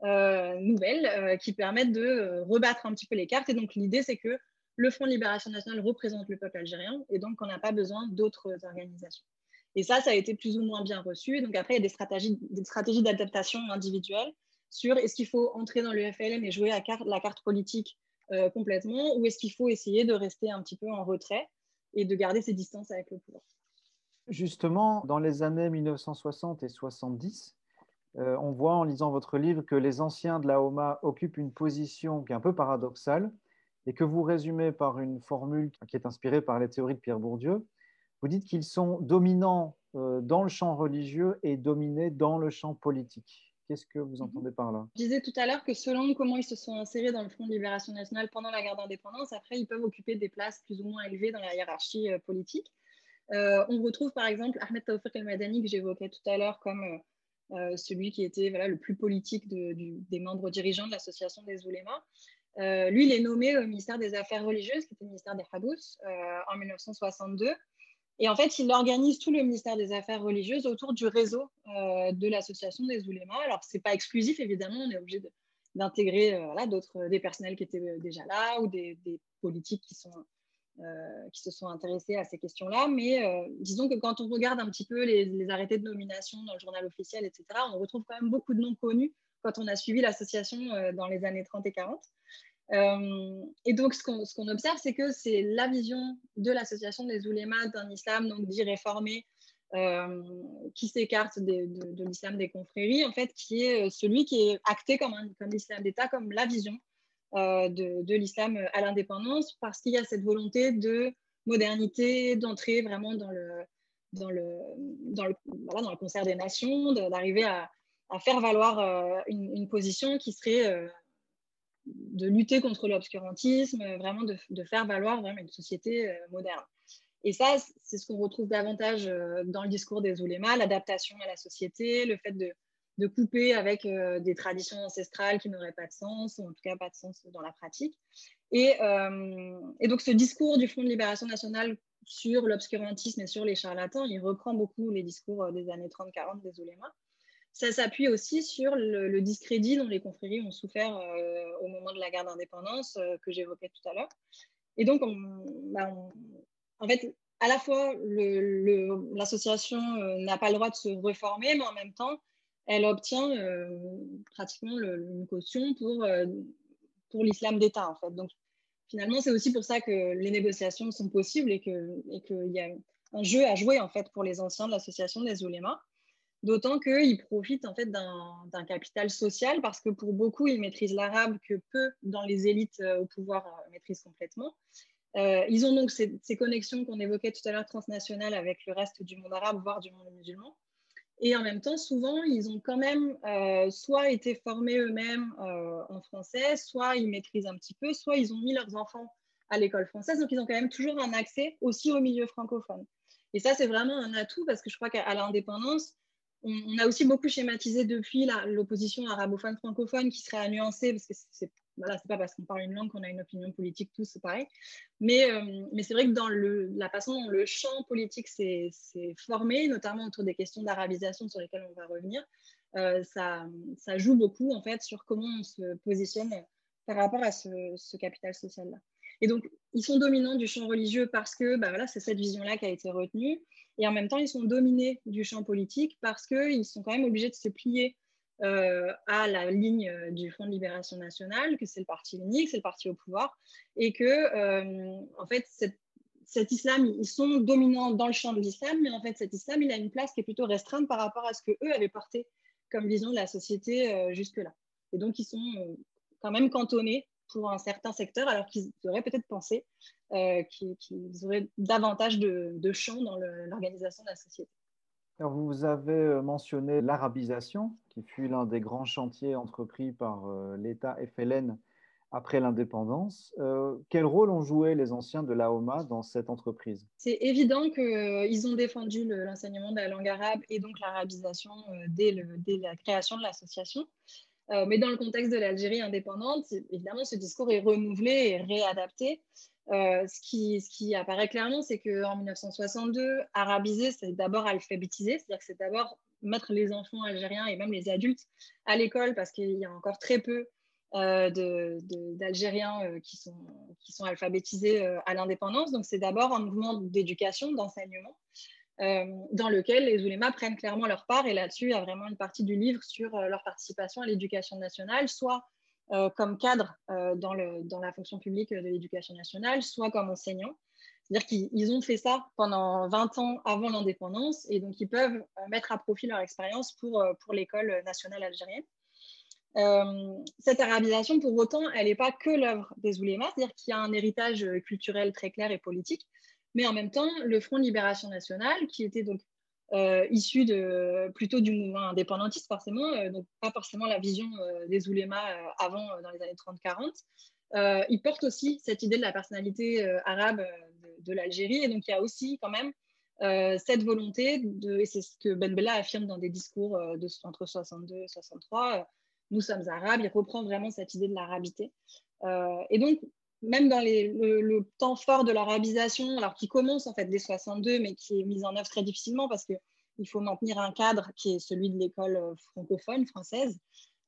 S2: nouvelles euh, qui permettent de euh, rebattre un petit peu les cartes. Et donc l'idée, c'est que le Front de Libération Nationale représente le peuple algérien et donc on n'a pas besoin d'autres organisations. Et ça, ça a été plus ou moins bien reçu. Donc après, il y a des stratégies, des stratégies d'adaptation individuelles sur est-ce qu'il faut entrer dans le FLN et jouer la carte politique complètement ou est-ce qu'il faut essayer de rester un petit peu en retrait et de garder ses distances avec le pouvoir.
S1: Justement, dans les années 1960 et 70, euh, on voit en lisant votre livre que les anciens de la OMA occupent une position qui est un peu paradoxale et que vous résumez par une formule qui est inspirée par les théories de Pierre Bourdieu. Vous dites qu'ils sont dominants euh, dans le champ religieux et dominés dans le champ politique. Qu'est-ce que vous entendez par là?
S2: Je disais tout à l'heure que selon comment ils se sont insérés dans le Front de Libération Nationale pendant la guerre d'indépendance, après, ils peuvent occuper des places plus ou moins élevées dans la hiérarchie euh, politique. on retrouve par exemple Ahmed Taoufik El-Madani que j'évoquais tout à l'heure comme euh, celui qui était voilà, le plus politique des membres dirigeants de l'association des oulémas. Euh, lui, il est nommé au ministère des Affaires religieuses, qui était le ministère des Habous, euh, en 1962. Et en fait, il organise tout le ministère des Affaires religieuses autour du réseau de l'association des oulémas. Alors, ce n'est pas exclusif, évidemment, on est obligé d'intégrer voilà, d'autres, des personnels qui étaient déjà là ou des politiques qui sont qui se sont intéressés à ces questions-là. Mais disons que quand on regarde un petit peu les, arrêtés de nomination dans le journal officiel, etc., on retrouve quand même beaucoup de noms connus quand on a suivi l'association dans les années 30 et 40. et donc, ce qu'on observe, c'est que c'est la vision de l'association des oulémas d'un islam donc dit réformé, euh, qui s'écarte de, l'islam des confréries, en fait, qui est euh, celui qui est acté comme, comme l'islam d'État, comme la vision euh, de, l'islam à l'indépendance, parce qu'il y a cette volonté de modernité, d'entrer vraiment dans le, dans le, dans le, dans le concert des nations, d'arriver à, faire valoir une, position qui serait de lutter contre l'obscurantisme, vraiment de, faire valoir vraiment une société moderne. Et ça, c'est ce qu'on retrouve davantage euh, dans le discours des oulémas, l'adaptation à la société, le fait de, couper avec euh, des traditions ancestrales qui n'auraient pas de sens, ou en tout cas pas de sens dans la pratique. Et, euh, donc ce discours du Front de libération nationale sur l'obscurantisme et sur les charlatans, il reprend beaucoup les discours des années 30-40 des oulémas. Ça s'appuie aussi sur le, discrédit dont les confréries ont souffert au moment de la guerre d'indépendance que j'évoquais tout à l'heure. Et donc, on, bah, en fait, à la fois, l'association euh, n'a pas le droit de se reformer, mais en même temps, elle obtient euh, pratiquement une caution pour, euh, pour l'islam d'État, en fait. Donc, finalement, c'est aussi pour ça que les négociations sont possibles et qu'il et y a un jeu à jouer, en fait, pour les anciens de l'association des oulémas. D'autant qu'ils profitent, en fait, d'un capital social parce que pour beaucoup, ils maîtrisent l'arabe que peu dans les élites au pouvoir maîtrisent complètement. Euh, ils ont donc ces, connexions qu'on évoquait tout à l'heure transnationales avec le reste du monde arabe, voire du monde musulman. Et en même temps, souvent, ils ont quand même euh, soit été formés eux-mêmes euh, en français, soit ils maîtrisent un petit peu, soit ils ont mis leurs enfants à l'école française. Donc, ils ont quand même toujours un accès aussi au milieu francophone. Et ça, c'est vraiment un atout parce que je crois qu'à l'indépendance, on, a aussi beaucoup schématisé depuis l'opposition arabophone-francophone qui serait à nuancer parce que c'est voilà, c'est pas parce qu'on parle une langue qu'on a une opinion politique, tout c'est pareil. Mais, euh, mais c'est vrai que dans le, la façon dont le champ politique s'est formé, notamment autour des questions d'arabisation sur lesquelles on va revenir, euh, ça, ça, joue beaucoup en fait sur comment on se positionne par rapport à ce, ce capital social-là. Et donc, ils sont dominants du champ religieux parce que bah voilà, c'est cette vision-là qui a été retenue. Et en même temps, ils sont dominés du champ politique parce qu'ils sont quand même obligés de se plier euh, à la ligne euh, du Front de Libération Nationale, que c'est le parti unique, c'est le parti au pouvoir, et que, euh, en fait, cet islam, ils sont dominants dans le champ de l'islam, mais en fait, cet islam, il a une place qui est plutôt restreinte par rapport à ce que eux avaient porté comme vision de la société jusque-là. Et donc, ils sont quand même cantonnés pour un certain secteur, alors qu'ils auraient peut-être pensé qu'ils auraient davantage de, de champ dans l'organisation de la société
S1: vous avez euh, mentionné l'arabisation, qui fut l'un des grands chantiers entrepris par euh, l'État FLN après l'indépendance. Euh, quel rôle ont joué les anciens de l'AOMA dans cette entreprise?
S2: C'est évident qu'ils ont défendu l'enseignement de la langue arabe et donc l'arabisation dès, dès, la création de l'association. mais dans le contexte de l'Algérie indépendante, évidemment, ce discours est renouvelé et réadapté. Euh, ce, qui, apparaît clairement, c'est qu'en 1962, arabiser, c'est d'abord alphabétiser, c'est-à-dire que c'est d'abord mettre les enfants algériens et même les adultes à l'école parce qu'il y a encore très peu euh, d'Algériens euh, qui, sont, qui sont alphabétisés à l'indépendance. Donc c'est d'abord un mouvement d'éducation, d'enseignement, dans lequel les oulémas prennent clairement leur part. Et là-dessus, il y a vraiment une partie du livre sur leur participation à l'éducation nationale, soit comme cadre euh, dans, le, dans, la fonction publique de l'éducation nationale, soit comme enseignant. C'est-à-dire qu'ils ont fait ça pendant 20 ans avant l'indépendance et donc ils peuvent euh, mettre à profit leur expérience pour, pour l'école nationale algérienne. cette arabisation, pour autant, elle n'est pas que l'œuvre des oulémas, c'est-à-dire qu'il y a un héritage culturel très clair et politique, mais en même temps, le Front de Libération Nationale, qui était donc euh, issus de, plutôt du mouvement indépendantiste, forcément, euh, donc pas forcément la vision euh, des oulémas avant, dans les années 30-40. ils portent aussi cette idée de la personnalité arabe de, l'Algérie, et donc il y a aussi quand même cette volonté, de, et c'est ce que Ben Bella affirme dans des discours entre 62 et 63, nous sommes arabes, il reprend vraiment cette idée de l'arabité. et donc, même dans le, temps fort de l'arabisation, alors qui commence en fait dès 62, mais qui est mis en œuvre très difficilement parce qu'il faut maintenir un cadre qui est celui de l'école euh, francophone française,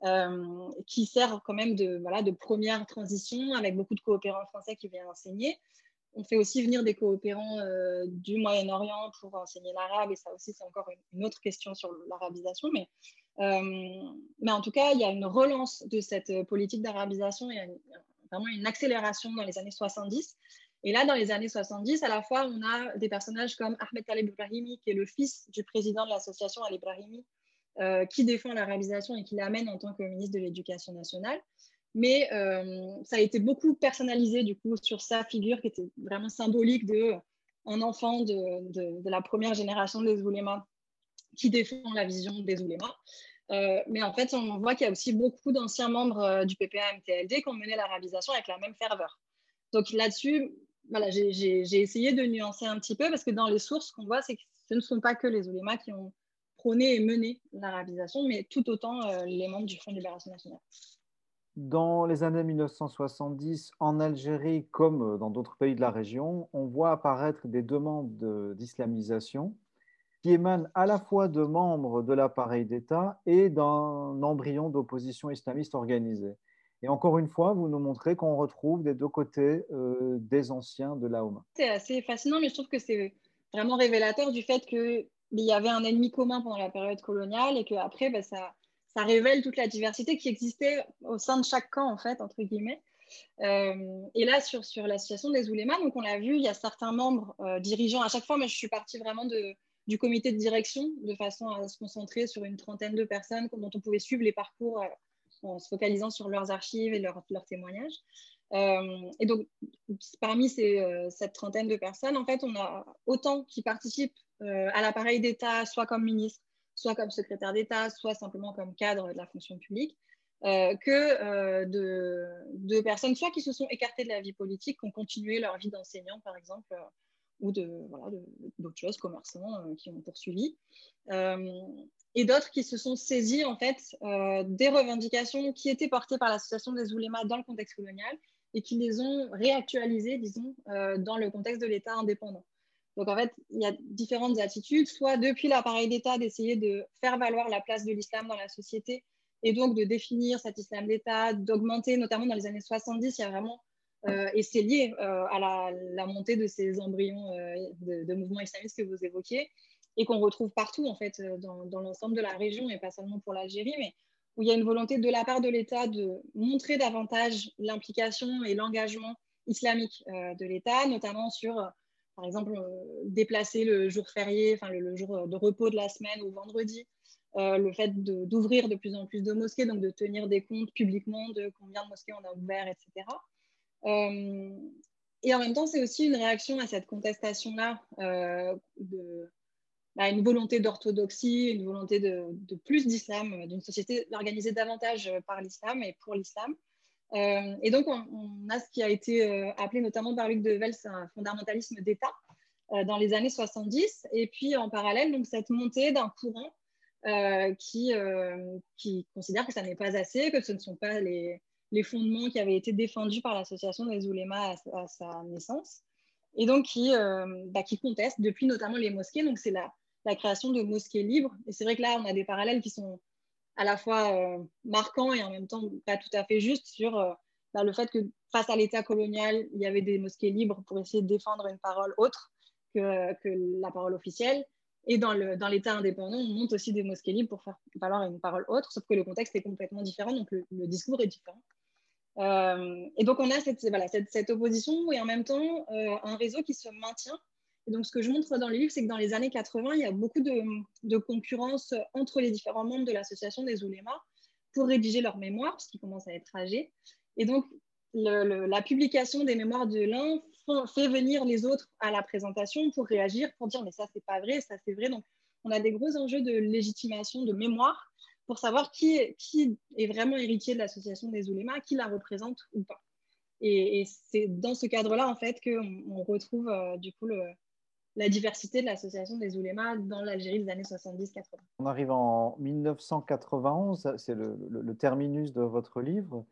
S2: euh, qui sert quand même de, première transition avec beaucoup de coopérants français qui viennent enseigner. on fait aussi venir des coopérants du Moyen-Orient pour enseigner l'arabe, et ça aussi, c'est encore une, autre question sur l'arabisation. Mais, mais en tout cas, il y a une relance de cette politique d'arabisation et vraiment une accélération dans les années 70. Et là, dans les années 70, à la fois, on a des personnages comme Ahmed Taleb qui est le fils du président de l'association Al-Ibrahimi, euh, qui défend l'arabisation et qui l'amène en tant que ministre de l'Éducation nationale. Mais euh, ça a été beaucoup personnalisé, du coup, sur sa figure, qui était vraiment symbolique de un enfant de, de, la première génération des oulémas qui défend la vision des oulémas. Euh, mais en fait, on voit qu'il y a aussi beaucoup d'anciens membres du PPA-MTLD qui ont mené l'arabisation avec la même ferveur. Donc là-dessus, voilà, j'ai essayé de nuancer un petit peu parce que dans les sources, qu'on voit, ce ne sont pas que les oulémas qui ont prôné et mené l'arabisation, mais tout autant euh, les membres du Front de libération nationale.
S1: Dans les années 1970, en Algérie comme dans d'autres pays de la région, on voit apparaître des demandes d'islamisation émanent à la fois de membres de l'appareil d'État et d'un embryon d'opposition islamiste organisée. Et encore une fois, vous nous montrez qu'on retrouve des deux côtés euh, des anciens de l'AOMA.
S2: C'est assez fascinant, mais je trouve que c'est vraiment révélateur du fait qu'il y avait un ennemi commun pendant la période coloniale et qu'après, bah, ça, révèle toute la diversité qui existait au sein de chaque camp, en fait, entre guillemets. Euh, et là, sur, sur la situation des oulémas, donc on l'a vu, il y a certains membres euh, dirigeants. À chaque fois, mais je suis partie vraiment de, du comité de direction de façon à se concentrer sur une trentaine de personnes dont on pouvait suivre les parcours en se focalisant sur leurs archives et leurs, témoignages. Euh, et donc, parmi euh, cette trentaine de personnes, en fait, on a autant qui participent euh, à l'appareil d'État, soit comme ministre, soit comme secrétaire d'État, soit simplement comme cadre de la fonction publique, que de, personnes soit qui se sont écartées de la vie politique, qui ont continué leur vie d'enseignant, par exemple, ou de voilà, d'autres choses, commerçants qui ont poursuivi et d'autres qui se sont saisis en fait euh, des revendications qui étaient portées par l'association des oulémas dans le contexte colonial et qui les ont réactualisées, disons, euh, dans le contexte de l'État indépendant. Donc en fait, il y a différentes attitudes, soit depuis l'appareil d'État d'essayer de faire valoir la place de l'islam dans la société et donc de définir cet islam d'État, d'augmenter, notamment dans les années 70, il y a vraiment, euh, et c'est lié à la, montée de ces embryons de, de mouvements islamistes que vous évoquiez, et qu'on retrouve partout en fait euh, dans, l'ensemble de la région et pas seulement pour l'Algérie, mais où il y a une volonté de la part de l'État de montrer davantage l'implication et l'engagement islamique euh, de l'État, notamment sur, euh, par exemple, déplacer le jour férié, enfin le, jour de repos de la semaine au vendredi, le fait d'ouvrir de, plus en plus de mosquées, donc de tenir des comptes publiquement de combien de mosquées on a ouvert, etc. et en même temps, c'est aussi une réaction à cette contestation-là de bah, une volonté d'orthodoxie, une volonté de, plus d'islam, euh, d'une société organisée davantage euh, par l'islam et pour l'islam. Euh, et donc, on, a ce qui a été appelé notamment par Luc de Vels un fondamentalisme d'État dans les années 70. Et puis, en parallèle, donc, cette montée d'un courant qui considère que ça n'est pas assez, que ce ne sont pas les, les fondements qui avaient été défendus par l'association des oulémas à, sa naissance, et donc qui, bah, qui conteste depuis notamment les mosquées. Donc, c'est la création de mosquées libres. Et c'est vrai que là, on a des parallèles qui sont à la fois euh, marquants et en même temps pas tout à fait justes sur euh, bah, le fait que face à l'État colonial, il y avait des mosquées libres pour essayer de défendre une parole autre que, que la parole officielle. Et dans l'État dans indépendant, on monte aussi des mosquées libres pour faire valoir une parole autre, sauf que le contexte est complètement différent, donc le, discours est différent. Euh, et donc on a cette, voilà, cette, opposition et en même temps un réseau qui se maintient et donc, ce que je montre dans les livres, c'est que dans les années 80, il y a beaucoup de, concurrence entre les différents membres de l'association des oulémas pour rédiger leurs mémoires, parce qu'ils commencent à être âgés. Et donc, la publication des mémoires de l'un fait venir les autres à la présentation pour réagir, pour dire mais ça, c'est pas vrai, ça, c'est vrai. Donc, on a des gros enjeux de légitimation, de mémoire, pour savoir qui est, vraiment héritier de l'association des oulémas, qui la représente ou pas. Et, c'est dans ce cadre-là, en fait, qu'on on retrouve euh, du coup la diversité de l'association des oulémas dans l'Algérie des années 70-80.
S1: On arrive en 1991, c'est le, terminus de votre livre.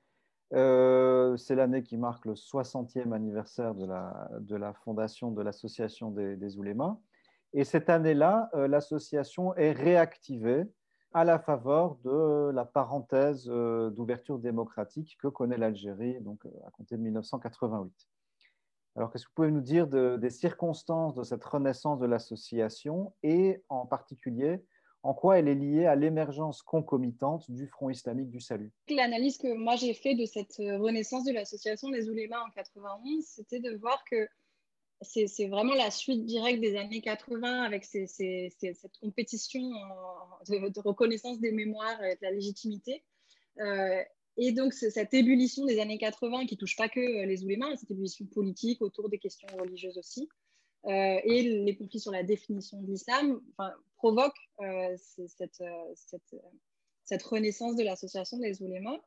S1: Euh, c'est l'année qui marque le 60e anniversaire de la, de la fondation de l'association des, des, oulémas. Et cette année-là, euh, l'association est réactivée à la faveur de la parenthèse euh, d'ouverture démocratique que connaît l'Algérie donc, à compter de 1988. Alors, qu'est-ce que vous pouvez nous dire des circonstances de cette renaissance de l'association et en particulier en quoi elle est liée à l'émergence concomitante du Front islamique du salut?
S2: L'analyse que moi j'ai fait de cette renaissance de l'association des oulémas en 91, c'était de voir que c'est vraiment la suite directe des années 80 avec cette compétition de, reconnaissance des mémoires et de la légitimité. Euh, et donc, cette ébullition des années 80 qui touche pas que les oulémas, cette ébullition politique autour des questions religieuses aussi, euh, et les conflits sur la définition de l'islam enfin, provoquent euh, cette, cette, cette, renaissance de l'association des oulémas,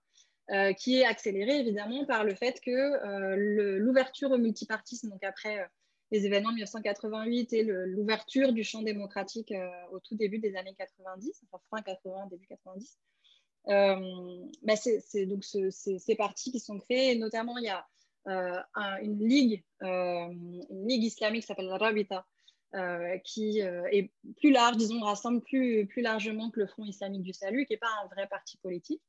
S2: qui est accélérée évidemment par le fait que l'ouverture au multipartisme, donc après les événements de 1988 et l'ouverture du champ démocratique euh, au tout début des années 90, enfin fin 80, début 90. Euh, bah, c'est donc ces partis qui sont créés, notamment il y a euh, une, ligue, islamique qui s'appelle Rabita, qui est plus large, disons, rassemble plus, plus largement que le Front islamique du salut, qui n'est pas un vrai parti politique.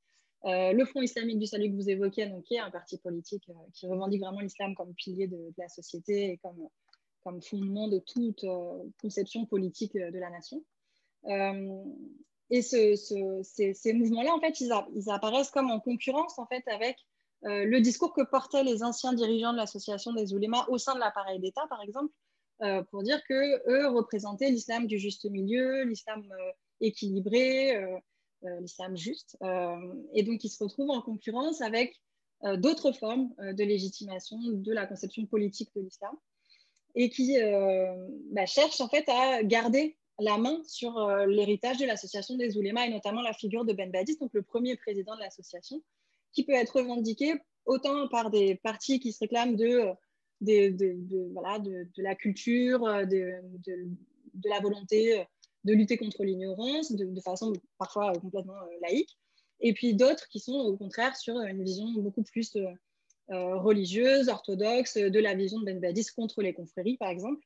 S2: le Front islamique du salut que vous évoquez, donc, qui est un parti politique qui revendique vraiment l'islam comme pilier de, de, la société et comme comme fondement de toute euh, conception politique euh, de la nation. Euh, et ces, mouvements-là, en fait, ils, apparaissent comme en concurrence en fait, avec le discours que portaient les anciens dirigeants de l'association des oulémas au sein de l'appareil d'État, par exemple, pour dire que eux représentaient l'islam du juste milieu, l'islam équilibré, l'islam juste. et donc, ils se retrouvent en concurrence avec d'autres formes de légitimation de la conception politique de l'islam et qui euh, bah, cherche en fait à garder la main sur euh, l'héritage de l'association des oulémas et notamment la figure de Ben Badis, donc le premier président de l'association, qui peut être revendiqué autant par des partis qui se réclament de, de, la culture, de, la volonté de lutter contre l'ignorance de, façon parfois complètement euh, laïque, et puis d'autres qui sont au contraire sur une vision beaucoup plus euh, religieuse, orthodoxe, de la vision de Ben Badis contre les confréries, par exemple.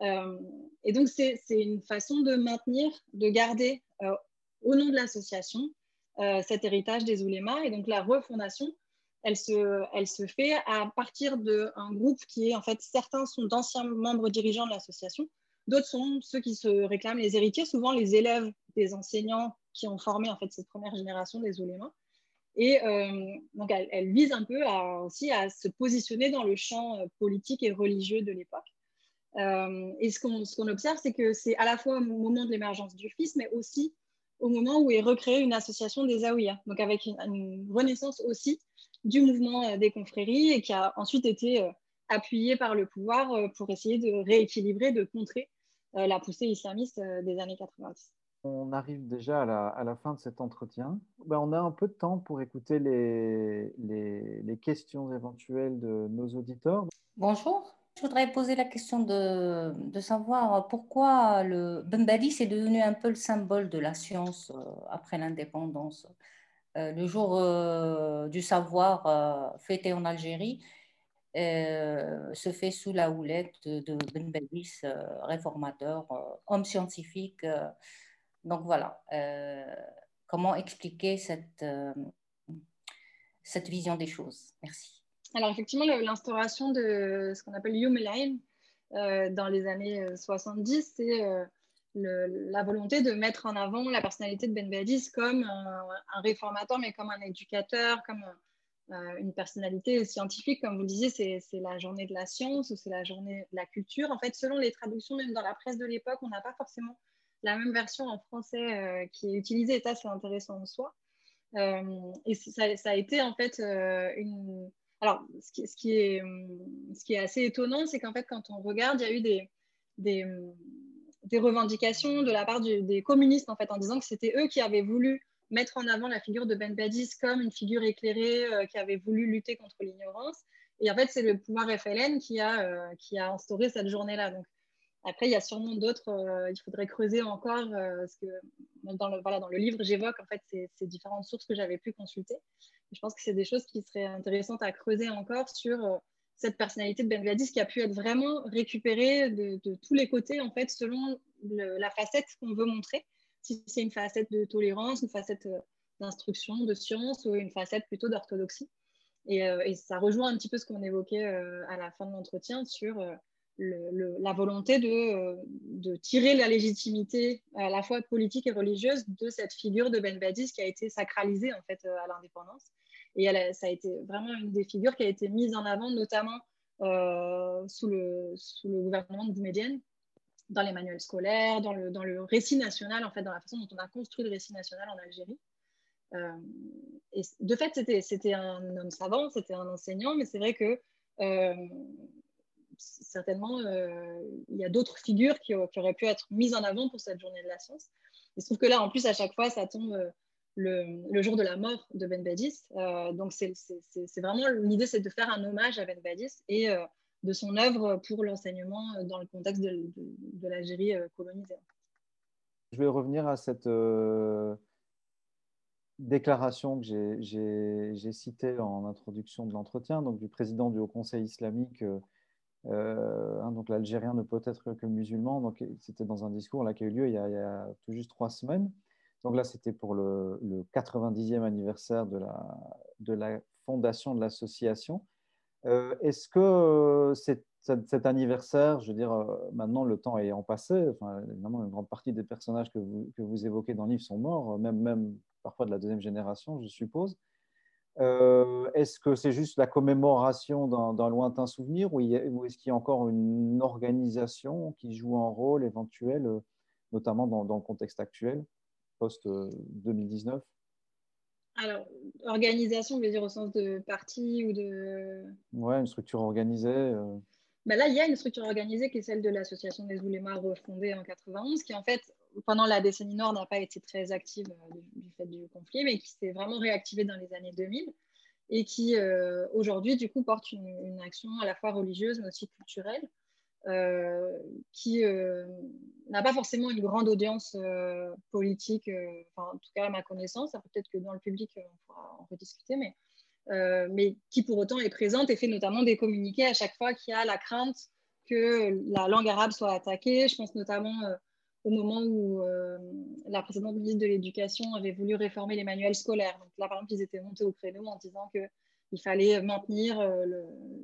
S2: Euh, et donc, c'est une façon de maintenir, de garder euh, au nom de l'association cet héritage des oulémas. Et donc, la refondation, elle se, elle se fait à partir d'un groupe qui est, en fait, certains sont d'anciens membres dirigeants de l'association, d'autres sont ceux qui se réclament les héritiers, souvent les élèves des enseignants qui ont formé, en fait, cette première génération des oulémas. Et euh, donc, elle, vise un peu aussi à se positionner dans le champ euh, politique et religieux de l'époque. Euh, et ce qu'on observe, c'est que c'est à la fois au moment de l'émergence du FIS, mais aussi au moment où est recréée une association des Aouïas, donc avec une, renaissance aussi du mouvement des confréries et qui a ensuite été appuyé par le pouvoir pour essayer de rééquilibrer, de contrer la poussée islamiste des années 90
S1: on arrive déjà à la, fin de cet entretien. Ben, on a un peu de temps pour écouter les, questions éventuelles de nos auditeurs.
S3: Bonjour. Je voudrais poser la question de, savoir pourquoi le Bembali est devenu un peu le symbole de la science euh, après l'indépendance. Euh, le jour euh, du savoir fêté en Algérie se fait sous la houlette de, de Ben réformateur, homme scientifique donc voilà, euh, comment expliquer cette, euh, cette vision des choses? Merci.
S2: Alors effectivement, l'instauration de ce qu'on appelle Yom euh, dans les années 70, c'est la volonté de mettre en avant la personnalité de Ben Badis comme un, réformateur, mais comme un éducateur, comme une personnalité scientifique, comme vous le disiez, c'est la journée de la science ou c'est la journée de la culture. En fait, selon les traductions, même dans la presse de l'époque, on n'a pas forcément la même version en français euh, qui est utilisée, et ça, c'est intéressant en soi. Euh, et ça, a été en fait euh, une. Alors, ce qui, est, assez étonnant, c'est qu'en fait, quand on regarde, il y a eu des revendications de la part des communistes, en fait, en disant que c'était eux qui avaient voulu mettre en avant la figure de Ben Badis comme une figure éclairée qui avait voulu lutter contre l'ignorance. Et en fait, c'est le pouvoir FLN qui a, qui a instauré cette journée-là. Donc, après, il y a sûrement d'autres, euh, il faudrait creuser encore, euh, parce que dans le, voilà, dans le livre, j'évoque en fait ces, différentes sources que j'avais pu consulter. je pense que c'est des choses qui seraient intéressantes à creuser encore sur euh, cette personnalité de Ben Gladys qui a pu être vraiment récupérée de, tous les côtés, en fait, selon la facette qu'on veut montrer. Si c'est une facette de tolérance, une facette d'instruction, de science ou une facette plutôt d'orthodoxie. Et, ça rejoint un petit peu ce qu'on évoquait à la fin de l'entretien sur la volonté de, de, tirer la légitimité à la fois politique et religieuse de cette figure de Ben Badis qui a été sacralisée en fait à l'indépendance. Et ça a été vraiment une des figures qui a été mise en avant, notamment euh, sous, le, gouvernement de Boumedienne, dans les manuels scolaires, dans le, récit national, en fait, dans la façon dont on a construit le récit national en Algérie. Euh, et de fait, c'était un homme savant, c'était un enseignant, mais c'est vrai que euh, certainement, il y a d'autres figures qui, auraient pu être mises en avant pour cette journée de la science. Il se trouve que là, en plus, à chaque fois, ça tombe le, jour de la mort de Ben Badis. Euh, donc, c'est vraiment l'idée, c'est de faire un hommage à Ben Badis et euh, de son œuvre pour l'enseignement dans le contexte de, l'Algérie euh, colonisée.
S1: Je vais revenir à cette déclaration que j'ai citée en introduction de l'entretien, donc du président du Haut Conseil islamique. Hein, donc l'Algérien ne peut être que musulman. Donc c'était dans un discours là, qui a eu lieu il y a, tout juste trois semaines. Donc là, c'était pour le, 90e anniversaire de la, fondation de l'association. Euh, est-ce que euh, cet, anniversaire, je veux dire, euh, maintenant le temps ayant passé, enfin, évidemment, une grande partie des personnages que vous, que vous, évoquez dans le livre sont morts, même, même parfois de la deuxième génération, je suppose. Est-ce que c'est juste la commémoration d'un lointain souvenir ou, ou est-ce qu'il y a encore une organisation qui joue un rôle éventuel, notamment dans, dans le contexte actuel post-2019
S2: alors, organisation, je veux dire au sens de parti ou de...
S1: Ouais, une structure organisée. Euh.
S2: Ben là, il y a une structure organisée qui est celle de l'association des oulémas refondée en 91, qui en fait, pendant la décennie nord, n'a pas été très active euh, du, fait du conflit, mais qui s'est vraiment réactivée dans les années 2000 et qui euh, aujourd'hui, du coup, porte une, action à la fois religieuse mais aussi culturelle euh, qui n'a pas forcément une grande audience politique, en tout cas à ma connaissance. Peut-être que dans le public, on pourra en rediscuter, mais, mais qui pour autant est présente et fait notamment des communiqués à chaque fois qu'il y a la crainte que la langue arabe soit attaquée. Je pense notamment au moment où la précédente ministre de l'Éducation avait voulu réformer les manuels scolaires. Donc là, par exemple, ils étaient montés au créneau en disant qu'il fallait maintenir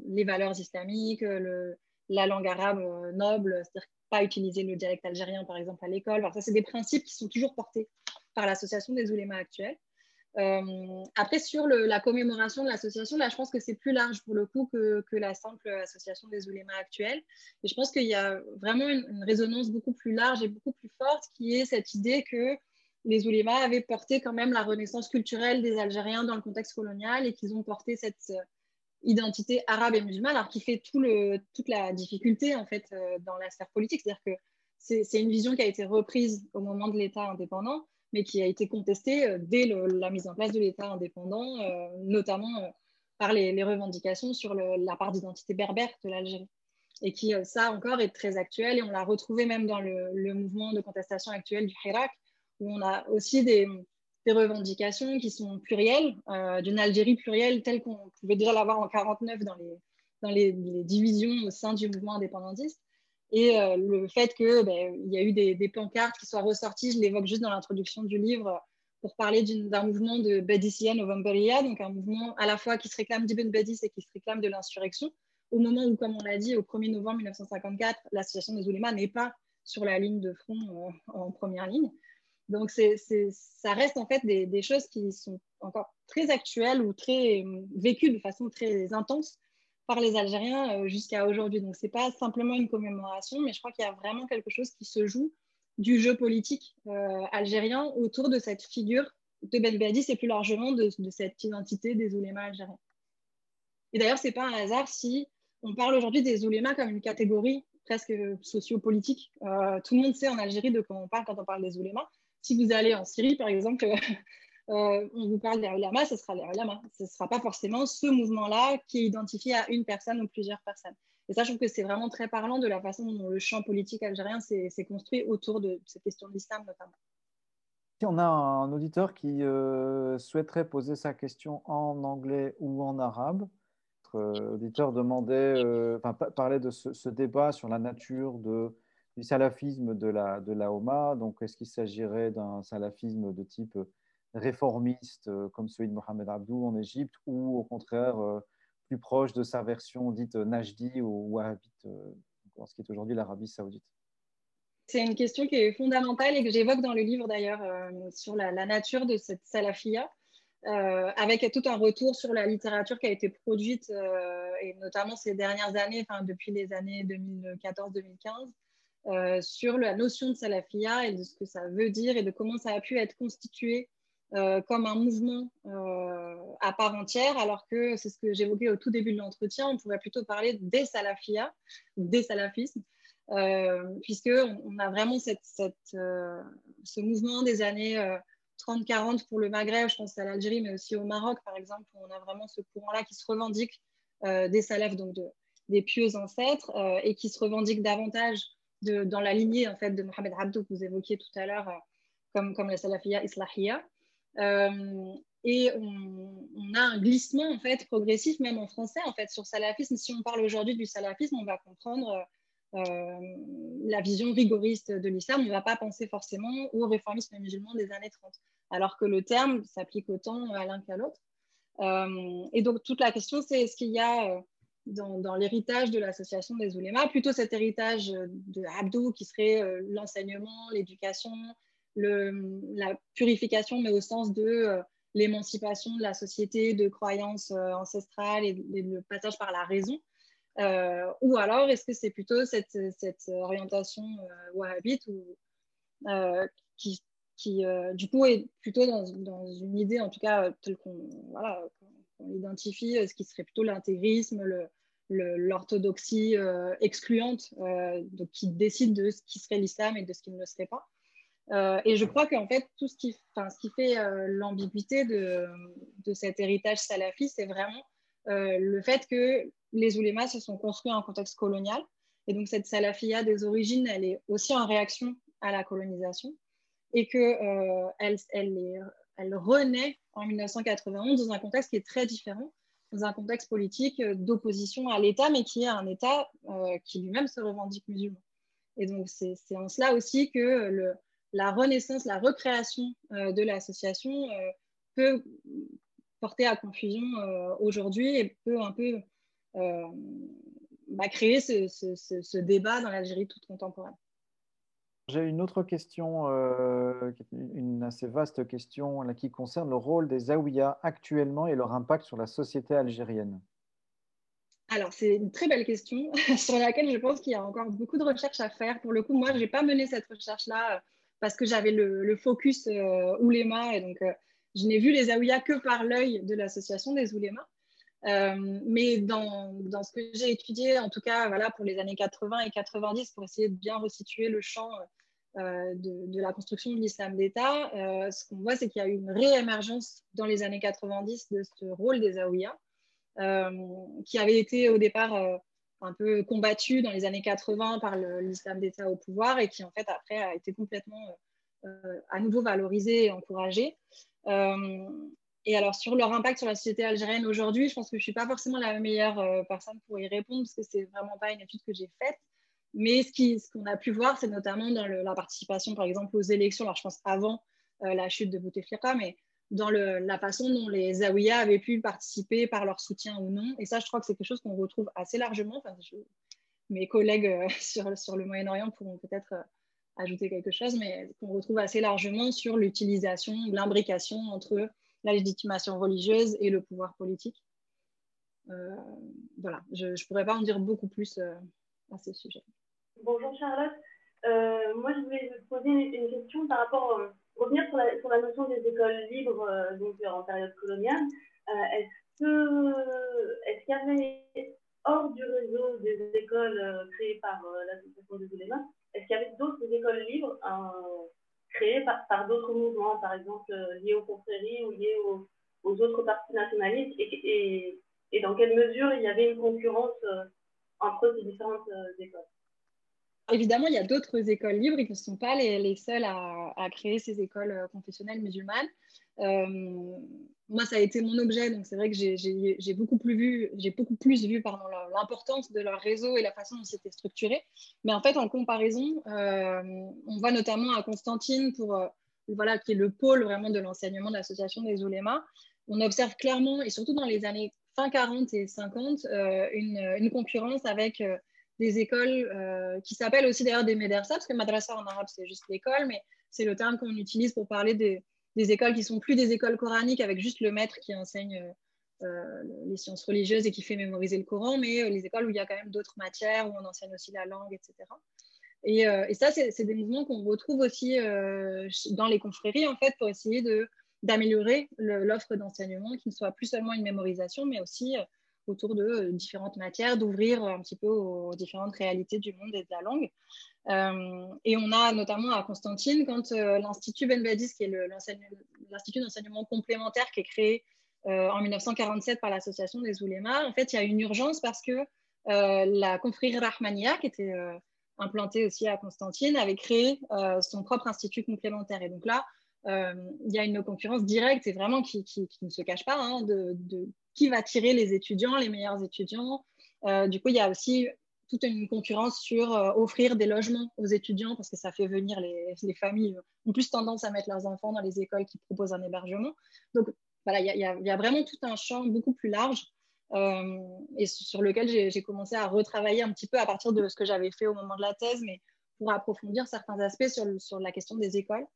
S2: les valeurs islamiques, le, la langue arabe euh, noble, c'est-à-dire pas utiliser le dialecte algérien, par exemple, à l'école. ça, c'est des principes qui sont toujours portés par l'association des oulémas actuels. Euh, après, sur la commémoration de l'association, là, je pense que c'est plus large pour le coup que, la simple association des oulémas actuels. Et je pense qu'il y a vraiment une, résonance beaucoup plus large et beaucoup plus forte qui est cette idée que les oulémas avaient porté quand même la renaissance culturelle des Algériens dans le contexte colonial et qu'ils ont porté cette, identité arabe et musulmane, alors qui fait toute la difficulté en fait euh, dans la sphère politique. C'est-à-dire que c'est une vision qui a été reprise au moment de l'État indépendant, mais qui a été contestée euh, dès la mise en place de l'État indépendant, euh, notamment par les, revendications sur la part d'identité berbère de l'Algérie. Et qui, ça encore, est très actuel. Et on l'a retrouvé même dans le, mouvement de contestation actuel du Hirak, où on a aussi des, revendications qui sont plurielles, euh, d'une Algérie plurielle telle qu'on pouvait déjà l'avoir en 49 dans les, dans les, divisions au sein du mouvement indépendantiste. Et euh, le fait qu'il ben, y a eu des, pancartes qui soient ressorties, je l'évoque juste dans l'introduction du livre, pour parler d'un mouvement de Badisiya Novemberia, donc un mouvement à la fois qui se réclame d'Ibn Badis et qui se réclame de l'insurrection, au moment où, comme on l'a dit, au 1er novembre 1954, l'association des oulémas n'est pas sur la ligne de front euh, en première ligne. Donc, ça reste en fait des, choses qui sont encore très actuelles ou très euh, vécues de façon très intense par les Algériens euh, jusqu'à aujourd'hui. Donc, ce n'est pas simplement une commémoration, mais je crois qu'il y a vraiment quelque chose qui se joue du jeu politique euh, algérien autour de cette figure de Ben Badis et plus largement de, cette identité des oulémas algériens. Et d'ailleurs, ce n'est pas un hasard si on parle aujourd'hui des oulémas comme une catégorie presque sociopolitique. tout le monde sait en Algérie de quoi on parle quand on parle des oulémas. Si vous allez en Syrie, par exemple, euh, on vous parle des ulama, ce sera les ulama. Ce ne sera pas forcément ce mouvement-là qui est identifié à une personne ou plusieurs personnes. Et ça, je trouve que c'est vraiment très parlant de la façon dont le champ politique algérien s'est construit autour de cette question de l'islam notamment.
S1: Si on a un auditeur qui euh, souhaiterait poser sa question en anglais ou en arabe, notre auditeur demandait, euh, parlait de ce, débat sur la nature du salafisme de la, de la OMA. Donc, est-ce qu'il s'agirait d'un salafisme de type réformistes comme celui de Mohamed Abdou en Égypte ou au contraire plus proche de sa version dite Najdi ou wahhabite, ce qui est aujourd'hui l'Arabie saoudite
S2: c'est une question qui est fondamentale et que j'évoque dans le livre d'ailleurs sur la, nature de cette salafia. Euh, avec tout un retour sur la littérature qui a été produite, euh, et notamment ces dernières années, enfin, depuis les années 2014-2015, euh, sur la notion de salafia et de ce que ça veut dire et de comment ça a pu être constitué comme un mouvement à part entière, alors que c'est ce que j'évoquais au tout début de l'entretien, on pourrait plutôt parler des salafia, des salafismes, puisqu'on on a vraiment cette, ce mouvement des années 30-40 pour le Maghreb, je pense à l'Algérie, mais aussi au Maroc, par exemple, où on a vraiment ce courant-là qui se revendique euh, des salafs, donc des pieux ancêtres, euh, et qui se revendique davantage dans la lignée en fait, de Mohamed Abdou, que vous évoquiez tout à l'heure, euh, comme, comme la salafia islahia. Et on, a un glissement en fait, progressif, même en français, en fait, sur salafisme. Si on parle aujourd'hui du salafisme, on va comprendre la vision rigoriste de l'islam. On ne va pas penser forcément au réformisme musulman des années 30 alors que le terme s'applique autant à l'un qu'à l'autre. Euh, et donc, toute la question, c'est est-ce qu'il y a euh, dans, l'héritage de l'association des oulémas plutôt cet héritage de Abdou qui serait euh, l'enseignement, l'éducation, la purification, mais au sens de l'émancipation de la société, de croyances ancestrales et, le passage par la raison Ou alors, est-ce que c'est plutôt cette, orientation wahhabite ou, qui, qui euh, du coup est plutôt dans, une idée, en tout cas telle qu'on voilà, identifie, euh, ce qui serait plutôt l'intégrisme, l'orthodoxie euh, excluante, donc qui décide de ce qui serait l'islam et de ce qui ne le serait pas. Et je crois qu'en fait, tout ce qui, ce qui fait l'ambiguïté de, de, cet héritage salafi, c'est vraiment le fait que les oulémas se sont construits en contexte colonial. Et donc, cette salafia des origines, elle est aussi en réaction à la colonisation et qu'elle euh, elle, elle, renaît en 1991 dans un contexte qui est très différent, dans un contexte politique euh, d'opposition à l'État, mais qui est un État euh, qui lui-même se revendique musulman. Et donc, c'est en cela aussi que le, la renaissance, la recréation de l'association peut porter à confusion aujourd'hui et peut un peu bah, créer ce, ce, débat dans l'Algérie toute contemporaine.
S1: J'ai une autre question, euh, une assez vaste question qui concerne le rôle des Zaouïas actuellement et leur impact sur la société algérienne.
S2: Alors, c'est une très belle question sur laquelle je pense qu'il y a encore beaucoup de recherches à faire. Pour le coup, moi, je n'ai pas mené cette recherche-là euh, parce que j'avais le, focus euh, Oulema et donc je n'ai vu les Zaouïas que par l'œil de l'association des Oulema. mais dans, ce que j'ai étudié, en tout cas voilà, pour les années 80 et 90, pour essayer de bien resituer le champ euh, de, la construction de l'islam d'État, euh, ce qu'on voit, c'est qu'il y a eu une réémergence dans les années 90 de ce rôle des euh, qui avait été au départ un peu combattu dans les années 80 par l'islam d'État au pouvoir et qui, en fait, après, a été complètement à nouveau valorisé et encouragé. et alors, sur leur impact sur la société algérienne aujourd'hui, je pense que je ne suis pas forcément la meilleure personne pour y répondre parce que ce n'est vraiment pas une étude que j'ai faite. Mais ce qu'on a pu voir, c'est notamment dans la participation, par exemple, aux élections, alors je pense avant euh, la chute de Bouteflika, mais dans la façon dont les Zaouïas avaient pu participer par leur soutien ou non. Et ça, je crois que c'est quelque chose qu'on retrouve assez largement. mes collègues euh, sur, le Moyen-Orient pourront peut-être euh, ajouter quelque chose, mais qu'on retrouve assez largement sur l'utilisation, l'imbrication entre la légitimation religieuse et le pouvoir politique. voilà, je ne pourrais pas en dire beaucoup plus à ce sujet.
S4: Bonjour Charlotte. Euh, moi, je voulais vous poser une, question par rapport, euh, revenir sur la, notion des écoles libres euh, donc, en période coloniale. est-ce est-ce qu'il y avait, hors du réseau des écoles créées par l'association des éléments, est-ce qu'il y avait d'autres écoles libres créées par, d'autres mouvements, par exemple liés aux confréries ou liés aux, autres partis nationalistes, et, dans quelle mesure il y avait une concurrence entre ces différentes écoles?
S2: Évidemment, il y a d'autres écoles libres qui ne sont pas les, seules à, créer ces écoles euh, confessionnelles musulmanes. Euh, moi, ça a été mon objet, donc c'est vrai que j'ai beaucoup plus vu, l'importance de leur réseau et la façon dont c'était structuré. Mais en fait, en comparaison, euh, on voit notamment à Constantine pour voilà, qui est le pôle vraiment de l'enseignement de l'association des oulémas, on observe clairement, et surtout dans les années fin 40 et 50, une, une, concurrence avec des écoles qui s'appellent aussi d'ailleurs des médersa, parce que madrasa en arabe c'est juste l'école, mais c'est le terme qu'on utilise pour parler des, écoles qui sont plus des écoles coraniques avec juste le maître qui enseigne euh, les sciences religieuses et qui fait mémoriser le Coran, mais euh, les écoles où il y a quand même d'autres matières, où on enseigne aussi la langue, etc. Et, euh, et ça, c'est des mouvements qu'on retrouve aussi dans les confréries, en fait, pour essayer d'améliorer l'offre d'enseignement, qui ne soit plus seulement une mémorisation, mais aussi autour de différentes matières, d'ouvrir un petit peu aux différentes réalités du monde et de la langue. et on a notamment à Constantine, quand l'Institut Ben Badis, qui est l'Institut d'enseignement complémentaire qui est créé euh, en 1947 par l'association des oulémas. En fait, il y a une urgence parce que euh, la confrérie Rahmania, qui était euh, implantée aussi à Constantine, avait créé son propre institut complémentaire. Et donc là, il y a une concurrence directe et vraiment qui, ne se cache pas hein, de, qui va tirer les étudiants, les meilleurs étudiants. du coup, il y a aussi toute une concurrence sur offrir des logements aux étudiants parce que ça fait venir les, les, familles ont plus tendance à mettre leurs enfants dans les écoles qui proposent un hébergement. Donc, voilà, il y, a vraiment tout un champ beaucoup plus large euh, et sur lequel j'ai commencé à retravailler un petit peu à partir de ce que j'avais fait au moment de la thèse, mais pour approfondir certains aspects sur la question des écoles.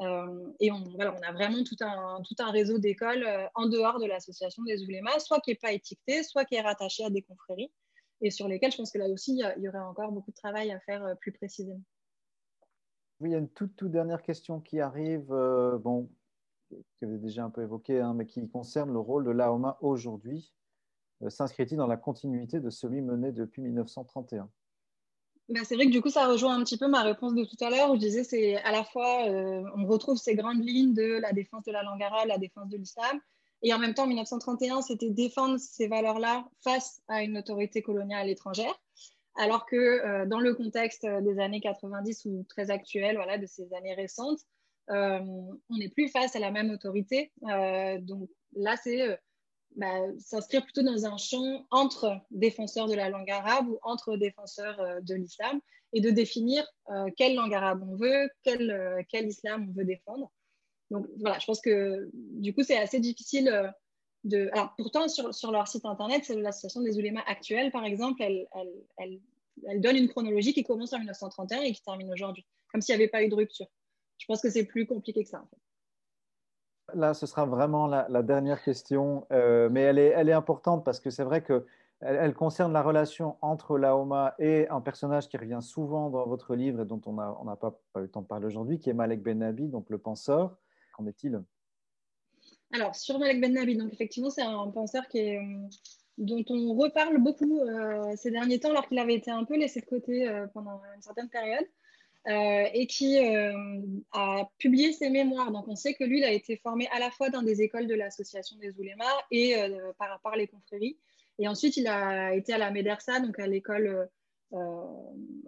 S2: Euh, et on, a vraiment tout un, réseau d'écoles euh, en dehors de l'association des oulémas, soit qui n'est pas étiqueté, soit qui est rattaché à des confréries, et sur lesquelles je pense que là aussi, il y, aurait encore beaucoup de travail à faire plus précisément.
S1: Oui, il y a une toute, dernière question qui arrive. bon, que vous avez déjà un peu évoqué, hein, mais qui concerne le rôle de l'AOMA aujourd'hui, euh, s'inscrit-il dans la continuité de celui mené depuis 1931
S2: bah, c'est vrai que du coup, ça rejoint un petit peu ma réponse de tout à l'heure où je disais c'est à la fois, euh, on retrouve ces grandes lignes de la défense de la langue arabe, la défense de l'islam, et en même temps, 1931, c'était défendre ces valeurs-là face à une autorité coloniale étrangère, alors que euh, dans le contexte des années 90 ou très actuel, voilà, de ces années récentes, euh, on n'est plus face à la même autorité. Euh, donc là, c'est euh, bah, s'inscrire plutôt dans un champ entre défenseurs de la langue arabe ou entre défenseurs de l'islam et de définir quelle langue arabe on veut, quel, quel, islam on veut défendre. Donc voilà, je pense que du coup, c'est assez difficile de. Alors pourtant, sur, sur leur site internet, c'est l'association des oulémas actuelle, par exemple, elle, elle, elle, elle, donne une chronologie qui commence en 1931 et qui termine aujourd'hui, comme s'il n'y avait pas eu de rupture je pense que c'est plus compliqué que ça.
S1: Là, ce sera vraiment la, dernière question, euh, mais elle est, importante parce que c'est vrai qu'elle elle concerne la relation entre Laoma et un personnage qui revient souvent dans votre livre et dont on n'a pas, eu le temps de parler aujourd'hui, qui est Malek Ben Nabi, donc le penseur. Qu'en est-il?
S2: Alors, sur Malek Ben Nabi, donc effectivement, c'est un penseur qui est, euh, dont on reparle beaucoup euh, ces derniers temps, alors qu'il avait été un peu laissé de côté pendant une certaine période. Euh, et qui euh, a publié ses mémoires. Donc, on sait que lui, il a été formé à la fois dans des écoles de l'association des oulémas et euh, par, par les confréries. Et ensuite, il a été à la MEDERSA, donc à l'école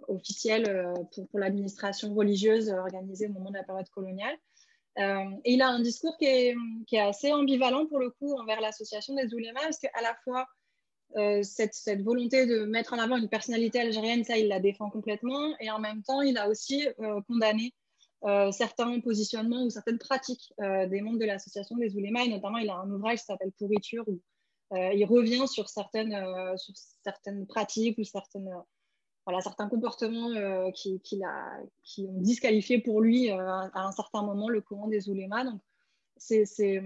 S2: officielle pour, pour l'administration religieuse organisée au moment de la période coloniale. et il a un discours qui est, qui est, assez ambivalent pour le coup envers l'association des oulémas, parce qu'à la fois, euh, cette, volonté de mettre en avant une personnalité algérienne, ça, il la défend complètement. Et en même temps, il a aussi euh, condamné euh, certains positionnements ou certaines pratiques des membres de l'association des oulémas. Et notamment, il a un ouvrage qui s'appelle Pourriture, où il revient sur certaines, pratiques ou certains comportements qui, ont disqualifié pour lui à un certain moment le courant des oulémas. Donc, c'est,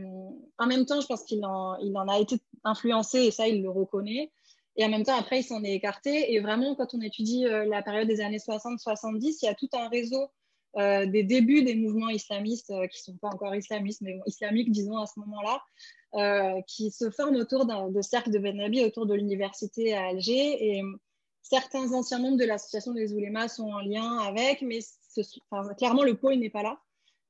S2: en même temps, je pense qu'il en, il en a été influencé et ça, il le reconnaît. Et en même temps, après, il s'en est écarté. Et vraiment, quand on étudie euh, la période des années 60-70, il y a tout un réseau euh, des débuts des mouvements islamistes, euh, qui ne sont pas encore islamistes, mais islamiques, disons, à ce moment-là, qui se forment autour de cercle de Ben Nabi, autour de l'université à Alger. Et certains anciens membres de l'association des oulémas sont en lien avec, mais clairement, le pôle n'est pas là.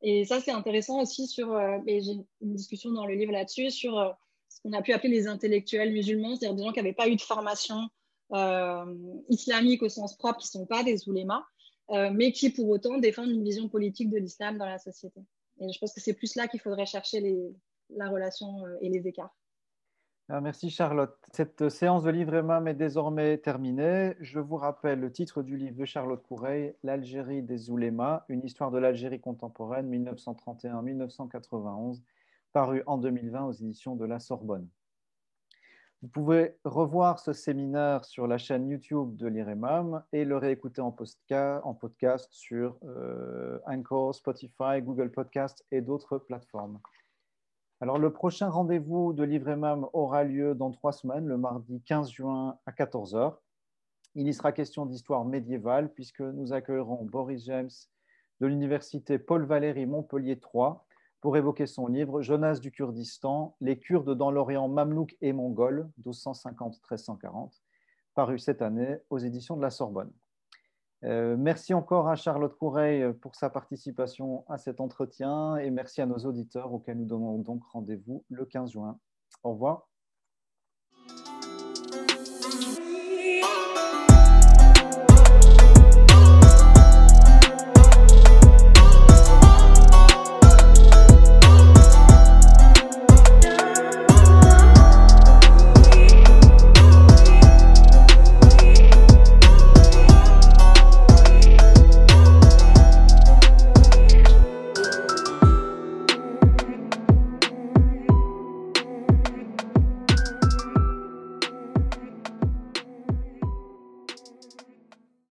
S2: Et ça, c'est intéressant aussi sur, et j'ai une discussion dans le livre là-dessus, sur ce qu'on a pu appeler les intellectuels musulmans, c'est-à-dire des gens qui n'avaient pas eu de formation euh, islamique au sens propre, qui ne sont pas des oulémas, mais qui pour autant défendent une vision politique de l'islam dans la société. Et je pense que c'est plus là qu'il faudrait chercher la relation et les écarts.
S1: Ah, merci Charlotte. Cette séance de livre EMAM est désormais terminée. Je vous rappelle le titre du livre de Charlotte Coureil, L'Algérie des oulémas, une histoire de l'Algérie contemporaine 1931-1991, paru en 2020 aux éditions de la Sorbonne. Vous pouvez revoir ce séminaire sur la chaîne YouTube de l'IREMAM et le réécouter en, podcast sur euh, Anchor, Spotify, Google Podcast et d'autres plateformes. Alors, le prochain rendez-vous de l'IVREMAM aura lieu dans trois semaines, le mardi 15 juin à 14h. Il y sera question d'histoire médiévale puisque nous accueillerons Boris James de l'université Paul Valéry Montpellier 3 pour évoquer son livre Jonas du Kurdistan, les Kurdes dans l'Orient mamelouk et mongol, 1250-1340, paru cette année aux éditions de la Sorbonne. Euh, merci encore à Charlotte Coureil pour sa participation à cet entretien et merci à nos auditeurs auxquels nous donnons donc rendez-vous le 15 juin. Au revoir.